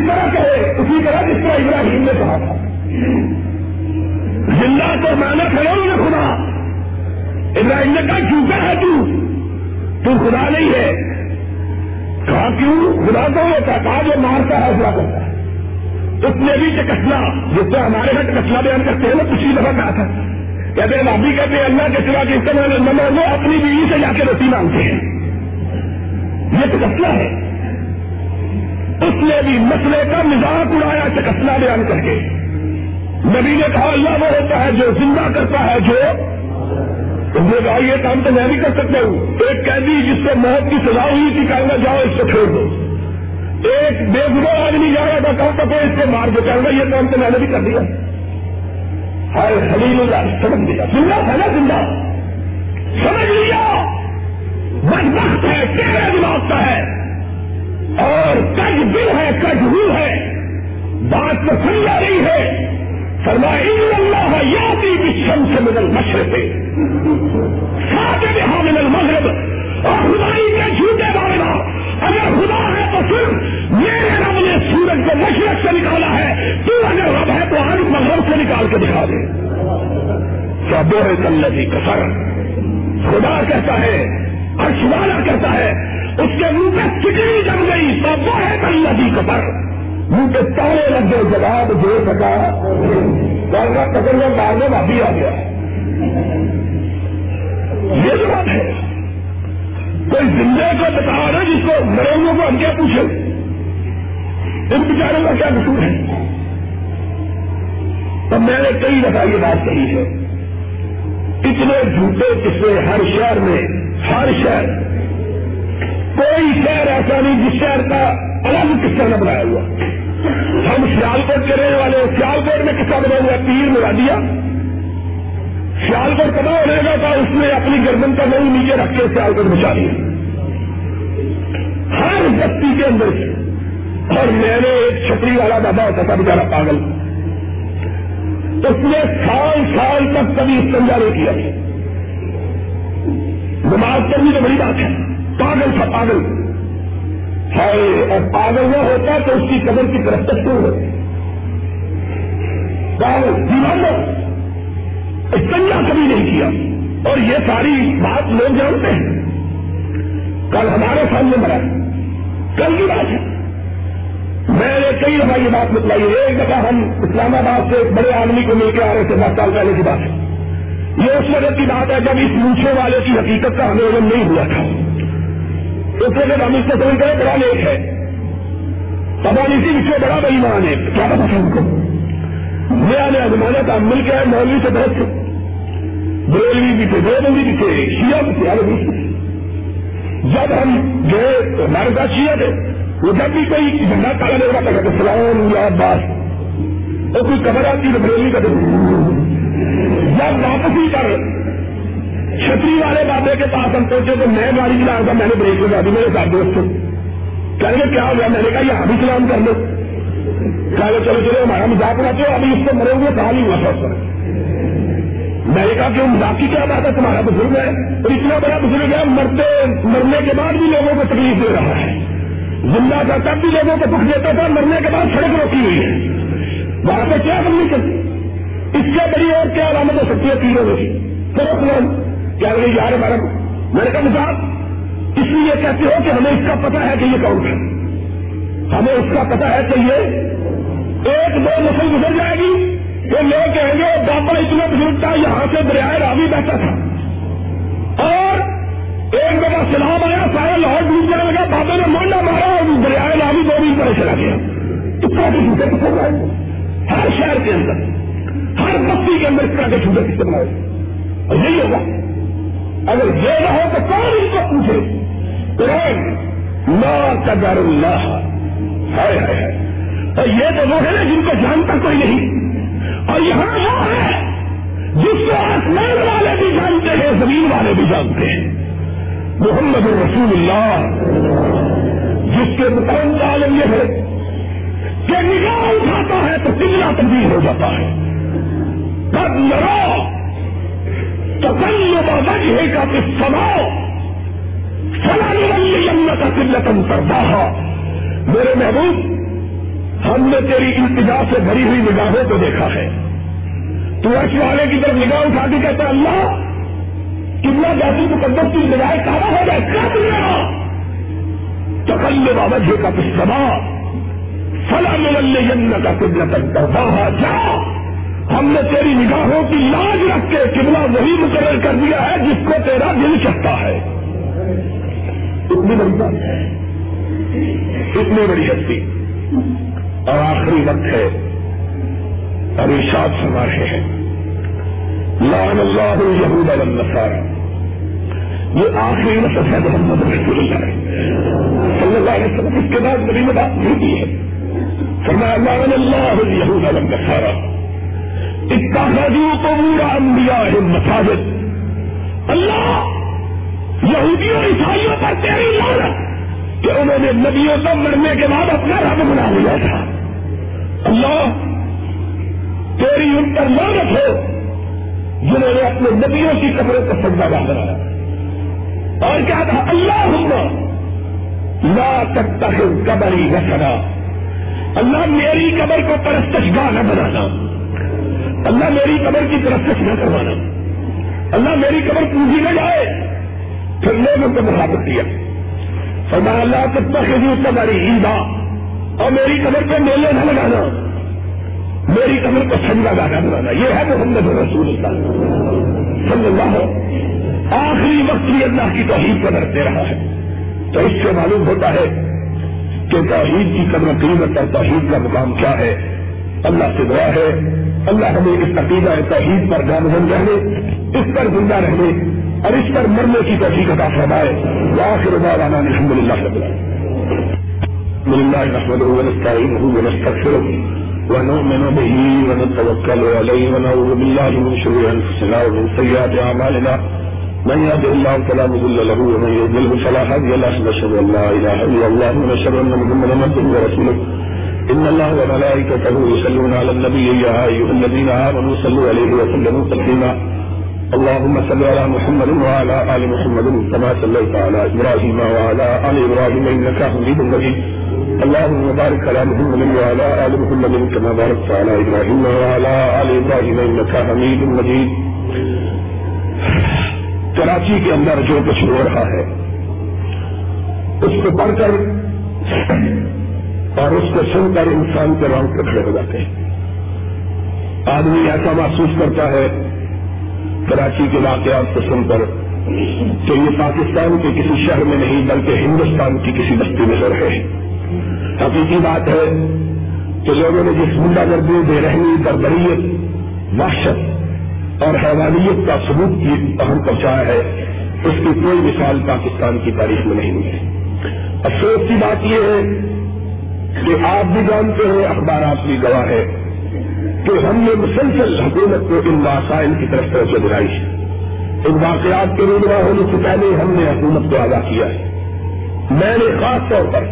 کس طرح کہے، اسی طرح جس طرح ابراہیم نے کہا۔ تھا زندہ تو مانا کھڑے نے خدا۔ ابراہیم نے کہا، جھوٹا ہے تو۔ تو خدا نہیں ہے۔ کہا کیوں؟ خدا تو وہ کہا جو مارتا ہے، خدا کرتا ہے۔ اس نے بھی چکسنا جس سے ہمارے ہاں گھر چکسنا بیان کرتے ہیں نا پچھلی دفعہ کہا تھا کہتے ہیں بھابھی کہتے ہیں، اللہ کے سوا کے استعمال نہ مانگو اپنی بیوی سے جا کے روٹی مانگتے ہیں۔ یہ چکسنا ہے۔ اس نے بھی مسئلے کا مزاق اڑایا چکسنا بیان کر کے۔ نبی نے کہا، اللہ وہ ہوتا ہے جو زندہ کرتا ہے، جو کہا یہ کام تو میں بھی کر سکتا ہوں۔ ایک قیدی جس سے موت کی سزا ہوئی تھی کہوں گا جاؤ اس کو چھوڑ دو۔ ایک بے گزر آدمی جا رہا تھا کہوں تو اس کو مار دو کہوں گا یہ کام تو میں نے بھی کر دیا۔ ہر خلیل اللہ، سمجھ لیا۔ زندہ ہے نا، زندہ۔ سمجھ لیا۔ بد وقت ہے چہرے دماغ کا ہے۔ اور کج دل ہے، کج روح ہے۔ بات تو سمجھا رہی ہے۔ فرمایا اللہ یاتی بشم سے مدل مشرق ساتھ یہاں مدل مغرب اور خدائی کے جھوٹے بارے اگر خدا ہے تو صرف میرے رب نے سورج کو مشرق سے نکالا ہے۔ تو اگر رب ہے تو آج مغرب سے نکال کے دکھا دے۔ کیا بو ہے کسر خدا کہتا ہے ارشوالا کہتا ہے اس کے منہ پہ چکڑی جم گئی تو وہ ہے کلتی کسر منہ پہ تارے لگ گئے، جواب دے سکا۔ کا پکڑ میں مارنے بھابی آ گیا۔ یہ جواب ہے، کوئی زندہ کو بتا رہا جس کو مروں کو ہم کیا پوچھیں؟ ان بیچاروں کا کیا قصور ہے؟ اب میں نے کئی دفعہ یہ بات کہی ہے۔ اتنے جھوٹے قصے ہر شہر میں، ہر شہر کوئی شہر ایسا نہیں جس شہر کا الگ قصہ نہ بنایا ہوا۔ ہم سیالکوٹ کے رہنے والے سیال کوٹ میں قصہ بنا ہوا پیر مرا دیا سیال کوٹ کما تھا، اس نے اپنی گردن کا منہ نیچے رکھ کے سیالکوٹ بچا لیا ہر بستی کے اندر سے۔ اور میں نے ایک چھتری والا بابا ہوتا تھا بیچارا پاگل۔ اس نے سال سال تک کبھی استنجا نہیں کیا۔ نماز کرنی تو بڑی بات ہے۔ پاگل تھا پاگل۔ ہے اور پاگل نہ ہوتا تو اس کی قدر کی طرف تک کیوں ہوتی پاگل دیوانہ استنجا کبھی نہیں کیا۔ اور یہ ساری بات لوگ جانتے ہیں۔ کل ہمارے سامنے مرا۔ کل کی بات ہے۔ میں نے کئی دفعہ یہ بات بتلائی۔ ایک دفعہ ہم اسلام آباد سے ایک بڑے آدمی کو مل کے آ رہے تھے، دس سال پہلے کی بات ہے۔ یہ اس وقت کی بات ہے جب اس موچے والے کی حقیقت کا ہمیں علم نہیں ہوا تھا۔ اس وقت ہم اس کو سمجھ گئے بڑا لیٹ ہے۔ پتا نہیں سی اس بڑا بڑی مان ہے۔ کیا پتا تھا ان کو؟ نیا نیا زمانہ تھا مل کے مولوی سے بہت بریلوی بھی تھے دو بھی تھے، شیعہ بھی تھے بھی جب ہم جو ہمارے ساتھ شیعہ تھے۔ وہ جب بھی کوئی جھنڈا کالا دے رہا تھا سلام، یا بات اور کوئی خبر آتی تو بریلی کا جب واپسی کر چھتری والے بابے کے پاس ہم پہنچے تو میں گاڑی چلا تھا، میں نے بریک لگا دی، میرے ساتھ دوست کہنے گے کیا ہوا میں نے کہا یہ بھی سلام کر لو۔ کہ چلو چلو، ہمارا مزاق اڑاتے ہو، ابھی اس سے مرے ہوئے کہا نہیں ہوا تھا اس پر۔ میں نے کہا کہ مزاق کی کیا بات ہے؟ تمہارا بزرگ ہے۔ اور اتنا بڑا بزرگ ہے مرتے، مرنے کے بعد بھی لوگوں کو تکلیف دے رہا ہے۔ زندہ تھا تب بھی لوگوں کو دکھ دیتا تھا، مرنے کے بعد سڑک روکی ہوئی ہے۔ وہاں پہ کیا کرنی چاہیے اس سے بڑی اور کیا علامت ہو سکتی ہے تینوں میں چلو کیا لگے یار ہمارا میں نے کہا مزاق اس لیے کہتے ہو کہ ہمیں اس کا پتا ہے کہ یہ کون ہے۔ ہمیں اس کا پتا ہے کہ یہ ایک دو نسل گزر جائے گی، وہ لوگ کہیں گے بابا اتنا بزرگ تھا، یہاں سے دریائے راوی بیٹھا تھا۔ اور ایک دفعہ سلام آیا، سارا لاہور ڈوب جانے لگا بابا نے مانڈا مارا اور دریائے راوی دو بھی طرح چلا گیا۔ اتنا کے جھوٹے کس طرح ہر شہر کے اندر، ہر بستی کے اندر اس طرح کے جھوٹے کس طرح اور یہی ہوگا۔ اگر یہ نہ ہو تو کون ان کو پوچھے؟ قرآن لا قدر اللہ۔ ہے اور یہ تو وہ ہے جن کو جانتا کوئی نہیں۔ اور یہاں وہ ہے جس کو آسمان والے بھی جانتے ہیں، زمین والے بھی جانتے ہیں۔ محمد رسول اللہ۔ جس کے مقام کا عالم یہ ہے کہ نگاہ اٹھاتا ہے تو کتنا تبدیل ہو جاتا ہے۔ کب لڑو تو کل وجہ کا کس سناؤ سلام والی کا قلتم کرتا میرے محبوب، ہم نے تیری التجا سے بھری ہوئی نگاہوں کو دیکھا ہے۔ تو ایس والے کی طرف نگاہ اٹھا کے کہتا اللہ کتنا جاتی مقدس کی نگاہ کہاں ہو جائے کب لیا چکل بابا جی کا پشتما فلا مل کا قدرت کرتا جا! ہم نے تیری نگاہوں کی لاج رکھ کے کتنا وہی مقرر کر دیا ہے جس کو تیرا دل چکتا ہے۔ اتنی بڑی بات ہے۔ اتنی بڑی ہستی۔ اور آخری وقت ہے۔ اور ارشاد فرما رہے ہیں۔ لان اللہ یہود النصارہ یہ آخری نسل ہے محمد رسول اللہ صلی اللہ علیہ وسلم اس کے بعد نبی نے بات نہیں کی ہے۔ فرمایا لان اللہ یہود النصارہ اتخذوا قبور انبیاء مساجد۔ اللہ یہودیوں عیسائیوں پر تیری لانت کہ انہوں نے نبیوں کو مرنے کے بعد اپنا رب بنا لیا تھا۔ اللہ، تیری ان پر لانت ہو جنہوں نے اپنے نبیوں کی قبروں کو سجا بنایا۔ اور کیا تھا اللہ لا تک تک قبری نہ اللہ، میری قبر کو پرستش گاہ نہ بنانا۔ اللہ میری قبر کی پرستش نہ کروانا۔ اللہ میری قبر پوجی نہ جائے۔ پھر لوگوں کو محبت دیا فرمایا اللہ تب تک قبر عیدا اور میری قبر پہ میلے نہ لگانا۔ میری قبر کو سجا گانا بنانا۔ یہ ہے محمد رسول اللہ۔ صلی اللہ آخری وقت بھی اللہ کی توحید قدر دے رہا ہے۔ تو اس سے معلوم ہوتا ہے کہ توحید کی قدر قیمت اور توحید کا مقام کیا ہے۔ اللہ سے دعا ہے۔ اللہ ہمیں اس عقیدہ توحید پر گامزن رہنے اس پر زندہ رہنے اور اس پر مرنے کی توفیق عطا فرمائے۔ واخر دعوانا الحمد لله رب العالمين من نحمده ونستعينه ونستغفره ونؤمن به ونتوكل عليه ونعوذ بالله من شرور انفسنا ومن سيئات اعمالنا۔ من يهد الله فلا مضل له ومن يضلل فلا هادي له۔ نشهد ان لا اله الا الله ونشهد ان محمدا عبده ورسوله ان الله وملائكته يصلون على النبي يا ايها الذين امنوا صلوا عليه وسلموا تسليما. اللهم صل على محمد وعلى آل محمد كما صليت على إبراهيم وعلى آل إبراهيم إنك حميد مجيد. اللهم بارك على محمد وعلى آل محمد كما باركت على إبراهيم وعلى آل إبراهيم إنك حميد مجيد. کراچی کے اندر جو کچھ ہو رہا ہے، اس کو پڑھ کر اور اس کو سن کر انسان کے رنگ کھڑے ہو جاتے ہیں۔ آدمی ایسا محسوس کرتا ہے، کراچی کے واقعات کو سن کر، کہ یہ پاکستان کے کسی شہر میں نہیں، بلکہ ہندوستان کی کسی بستی میں ہو رہے ہیں۔ حقیقی بات ہے کہ لوگوں نے جس گنڈا گردی بے رحمی، بربریت، وحشت اور حیوانیت کا ثبوت کی اہم پہنچایا ہے، اس کی کوئی مثال پاکستان کی تاریخ میں نہیں ہوئی افسوس کی بات یہ ہے کہ آپ بھی جانتے ہیں، اخبارات بھی گواہ ہے کہ ہم نے مسلسل حکومت کو ان وسائل کی طرف توجہ دلائی ہے۔ ان واقعات کے رونما ہونے سے پہلے ہم نے حکومت کو آگاہ کیا ہے۔ میں نے خاص طور پر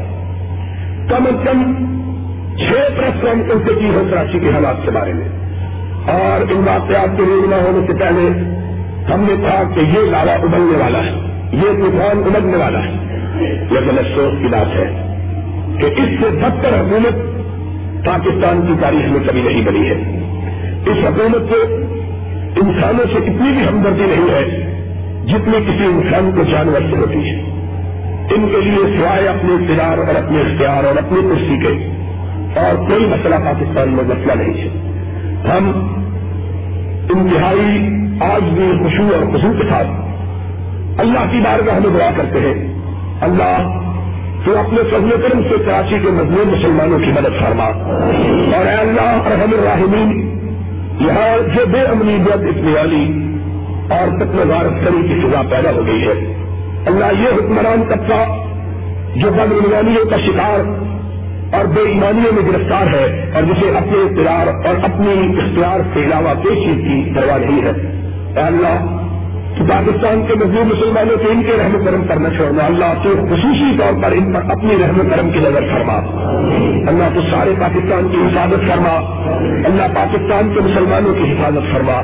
کم از کم چھ پریس کانفرنس کی ہے کراچی کے حالات کے بارے میں اور ان واقعات کے رونما ہونے سے پہلے ہم نے کہا کہ یہ لاوا ابلنے والا ہے، یہ طوفان ابلنے والا ہے۔ لیکن افسوس کی بات ہے۔ کہ اس سے بدتر حکومت پاکستان کی تاریخ میں کبھی نہیں بنی ہے۔ اس حکومت کو انسانوں سے اتنی بھی ہمدردی نہیں ہے جتنی کسی انسان کو جانور سے ہوتی ہے۔ ان کے لیے سوائے اپنے اقتدار اور اپنے اختیار اور اپنی کرسی کے اور کوئی مسئلہ پاکستان میں مسئلہ نہیں ہے۔ ہم انتہائی آج بھی خوشبو اور خوشبو کے ساتھ اللہ کی بارگاہ میں دعا کرتے ہیں۔ اللہ تو اپنے فضل کرم سے کراچی کے مضمون مسلمانوں کی مدد فرما۔ اور اے اللہ رحم الراحمین، یہاں جو بے امنی بد اتنی والی اور تک غارت کری کی سزا پیدا ہو گئی ہے۔ اللہ یہ حکمران طبقہ جو بدعنوانیوں کا شکار اور بے ایمانیوں میں گرفتار ہے اور جسے اپنے اقتدار اور اپنی اختیار کے علاوہ کوئی چیز کی پرواہ نہیں ہے۔ اے اللہ پاکستان کے مزید مسلمانوں کے ان کے رحم کرم پر نہ چھوڑنا، اللہ تو خصوصی طور پر ان پر اپنی رحم کرم کی نظر فرما۔ اللہ تو سارے پاکستان کی حفاظت فرما، اللہ پاکستان کے مسلمانوں کی حفاظت فرما۔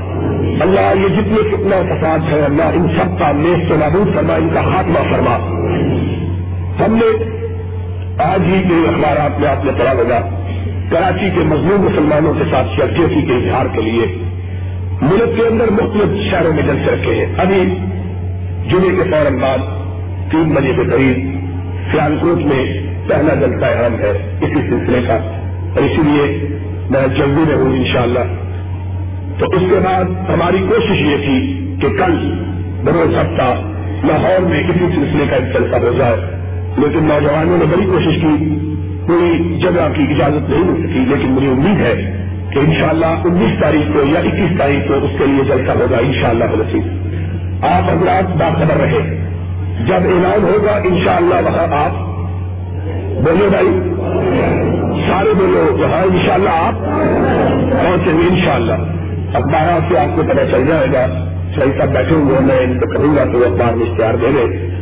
اللہ یہ جتنے کتنا فساد ہے اللہ ان سب کا میز سے نابود فرما، ان کا خاتمہ فرما۔ ہم نے آج ہی کے اخبارات میں آپ نے پڑا لگا کراچی کے مضمون مسلمانوں کے ساتھ یکجہتی کے اظہار کے لیے ملک کے اندر مختلف شہروں میں جلسے رکھے ہیں ابھی جمعے کے فوراً بعد تین بجے کے قریب سیال کوٹ میں پہلا جلسہ اہم ہے اسی سلسلے کا۔ اور اسی لیے میں جلدی میں ہوں انشاءاللہ۔ تو اس کے بعد ہماری کوشش یہ تھی کہ کل بروز ہفتہ لاہور میں کسی سلسلے کا ایک جلسہ ہو جائے۔ لیکن نوجوانوں نے بڑی کوشش کی، کوئی جگہ کی اجازت نہیں مل سکی، لیکن مجھے امید ہے کہ انشاءاللہ انیس تاریخ کو یا اکیس تاریخ کو اس کے لیے جلسہ ہوگا، انشاءاللہ شاء اللہ آپ حضرات باخبر رہے۔ جب اعلان ہوگا، انشاءاللہ وہاں آپ بولو بھائی، سارے بولو وہاں انشاءاللہ آپ پہنچیں گے، انشاءاللہ۔ اخبارات سے آپ کو پتہ چل جائے گا۔ صحیح سب بیٹھے ہوئے میں ان کو کہوں گا تو اخبار میں اشتہار دے دیں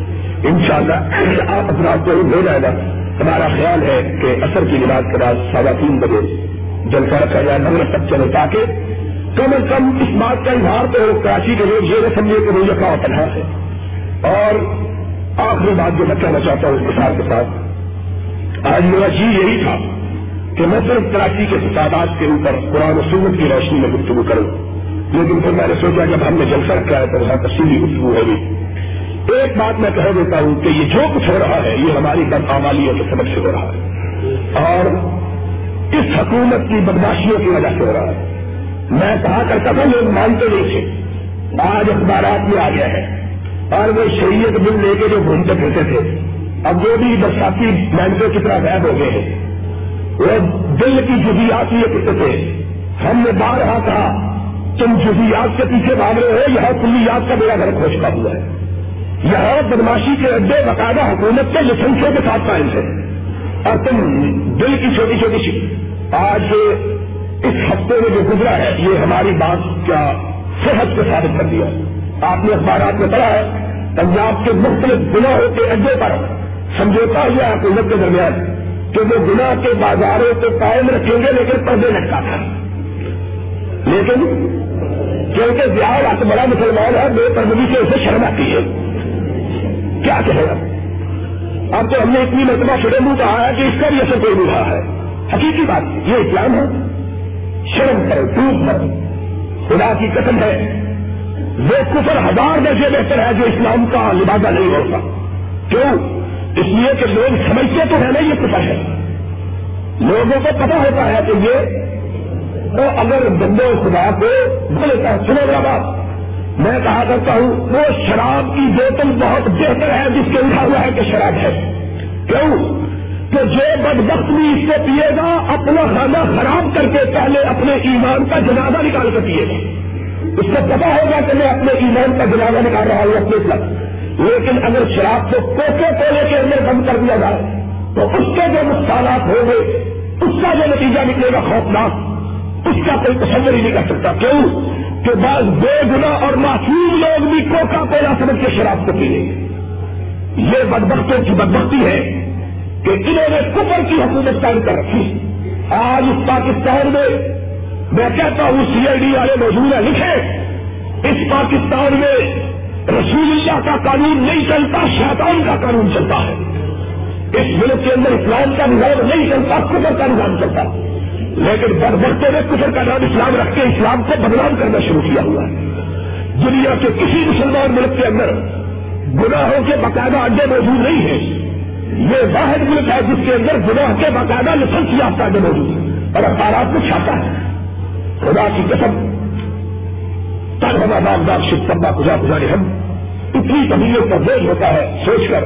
ان شاء اللہ آپ اپنا کو ہو جائے گا۔ ہمارا خیال ہے کہ اثر کی نماز کے بعد سوا تین بجے جلسہ رکھا جائے نگر تک چلے تاکہ کم از کم اس بات کا اظہار تو کراچی کے لوگ یہ نہ سمجھے کہ وہ کا پناہ ہے۔ اور آخری بات جو میں کہنا چاہتا ہوں اس کے ساتھ، آج میرا جی یہی تھا کہ میں صرف کراچی کے فسادات کے اوپر قرآن و سنت کی روشنی میں گفتگو کروں۔ لیکن پھر میں نے سوچا جب ہم نے جلسہ رکھا ہے تو وہاں تفصیلی گفتگو ہوگی۔ ایک بات میں کہہ دیتا ہوں کہ یہ جو کچھ ہو رہا ہے، یہ ہماری بدعمالیوں کے سبب سے ہو رہا ہے۔ اور اس حکومت کی بدماشیوں کی وجہ سے ہو رہا ہے۔ میں کہا کرتا تھا، لوگ مانتے نہیں تھے۔ آج اخبارات میں آ گیا ہے۔ اور وہ شریعت بل لے کے جو گھومتے پھرتے تھے، اب وہ بھی برساتی مینٹوں کی طرح غائب ہو گئے ہیں۔ وہ دل کی جزیات یہ کہتے تھے۔ ہم نے بارہا کہا، تم جزیات کے پیچھے بھاگ رہے ہو، یہاں کلیات کا میرا گھر کھوجتا ہوا ہے۔ یہاں بدماشی کے اڈے باقاعدہ حکومت کے لسنسوں کے ساتھ قائم تھے اور تم دل کی چھوٹی چھوٹی سی آج اس ہفتے میں جو گزرا ہے، یہ ہماری بات کیا صحت کو ثابت کر دیا آپ نے اخبارات میں پڑھا ہے، پنجاب کے مختلف گناہوں کے اڈے پر سمجھوتا ہوا حکومت کے درمیان کہ وہ گناہ کے بازاروں کو قائم رکھیں گے، لیکن پردے لٹکا تھا۔ لیکن کیونکہ بہار بڑا مسلمان ہے، بے پردگی سے اسے شرم آتی ہے۔ کیا کہے گا اب تو ہم نے اتنی مرتبہ چھوٹے منہ کہا ہے کہ اس کا بھی اثر کوئی نہیں رہا ہے۔ حقیقی بات یہ اسلام ہے۔ شرم کرو ٹوٹ کرو خدا کی قسم ہے، وہ کفر ہزار درجے بہتر ہے جو اسلام کا لبادہ نہیں ہوتا۔ کیوں؟ اس لیے کہ لوگ سمجھتے تو ہے نا یہ کفر ہے۔ لوگوں کو پتا ہوتا ہے کہ یہ تو اگر بندے خدا کو بولتا سنو میرا بات۔ میں کہا کرتا ہوں، وہ شراب کی بوتل بہت بہتر ہے جس کے اٹھا ہوا ہے کہ شراب ہے۔ کیوں؟ کہ جو بد وقت بھی اس سے پیے گا، اپنا کھانا خراب کر کے پہلے اپنے ایمان کا جنازہ نکال کر پیے گا۔ اس کو پتا ہوگا کہ میں اپنے ایمان کا جنازہ نکال رہا ہوں اپنے ساتھ۔ لیکن اگر شراب کو کوکے کولے کے اندر بند کر دیا جائے، تو اس کے جو نقصانات ہوں گے، اس کا جو نتیجہ نکلے گا خوفناک۔ اس کا کوئی تصور ہی نہیں کر سکتا۔ کیوں؟ کہ بعض بے گنا اور معصوم لوگ بھی کوکا کولا سمجھ کے شراب کو پیے یہ بدبختوں کی بدبختی ہے کہ انہوں نے کفر کی حکومت قائم کر رکھی۔ آج اس پاکستان میں میں کہتا ہوں سی آئی ڈی والے موجود ہیں لکھے اس پاکستان میں رسول اللہ کا قانون نہیں چلتا، شیطان کا قانون چلتا ہے۔ اس ملک کے اندر اسلام کا نظام نہیں چلتا، کفر کا نظام چلتا ہے۔ لیکن بد بڑھتے ہوئے کفر کا نام اسلام رکھ کے اسلام کو بدنام کرنا شروع کیا ہوا ہے۔ دنیا کے کسی مسلمان ملک کے اندر گناہوں کے باقاعدہ اڈے موجود نہیں ہیں۔ یہ واحد ملک ہے جس کے اندر گناہ کے باقاعدہ لسنس یافتہ اڈے موجود ہیں۔ اور اخبارات کو چھاتا ہے۔ خدا کی قسم تب ہمارا باغداد شف سبا گزار گزارے ہم۔ اتنی طبیعت کا بوجھ ہوتا ہے سوچ کر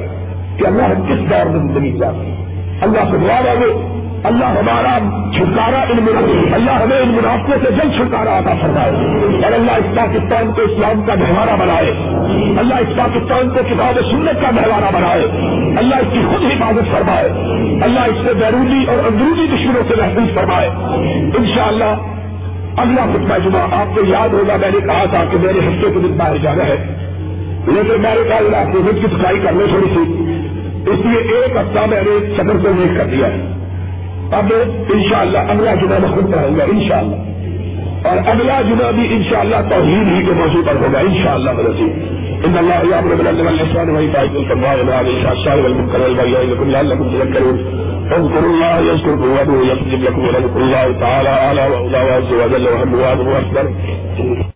کہ اللہ ہم کس دور میں زندگی جاتے اللہ سے دعا والے اللہ ہمارا چھٹکارا ان اللہ ہمیں ان منافقوں سے جلد چھٹکارا آتا فرمائے۔ اور اللہ اس پاکستان کو اسلام کا مہوارہ بنائے۔ اللہ اس پاکستان کو کتاب سنت کا مہوارہ بنائے۔ اللہ اس کی خود حفاظت فرمائے۔ اللہ اس سے بیرونی اور اندرونی دشمنوں سے محفوظ فرمائے۔ انشاءاللہ، اگلا خطبہ جمعہ آپ کو یاد ہوگا، میں نے کہا تھا کہ میرے ہفتے کو دن باہر جانا ہے۔ لیکن میں نے کہا کووڈ کی صفائی کرنے تھوڑی سی۔ اس لیے ایک ہفتہ میں نے سفر کو ویٹ کر دیا۔ ہے اب انشاءاللہ اگلا جمعہ میں خود پڑھوں گا، انشاءاللہ۔ اور اگلا جمعہ بھی انشاءاللہ توحید ہی کے موضوع پر ہوگا، انشاءاللہ شاء اللہ جی۔ ان اللہ یامر بالعدل وایتاء القربى وينهى عن الفحشاء والمنكر والبغي يعظكم لعلكم تذكرون اذكروا الله يذكركم وادعوه يستجب لكم ولذكر الله تعالى اعلى واولى وعز وجل وهم واعظم واكبر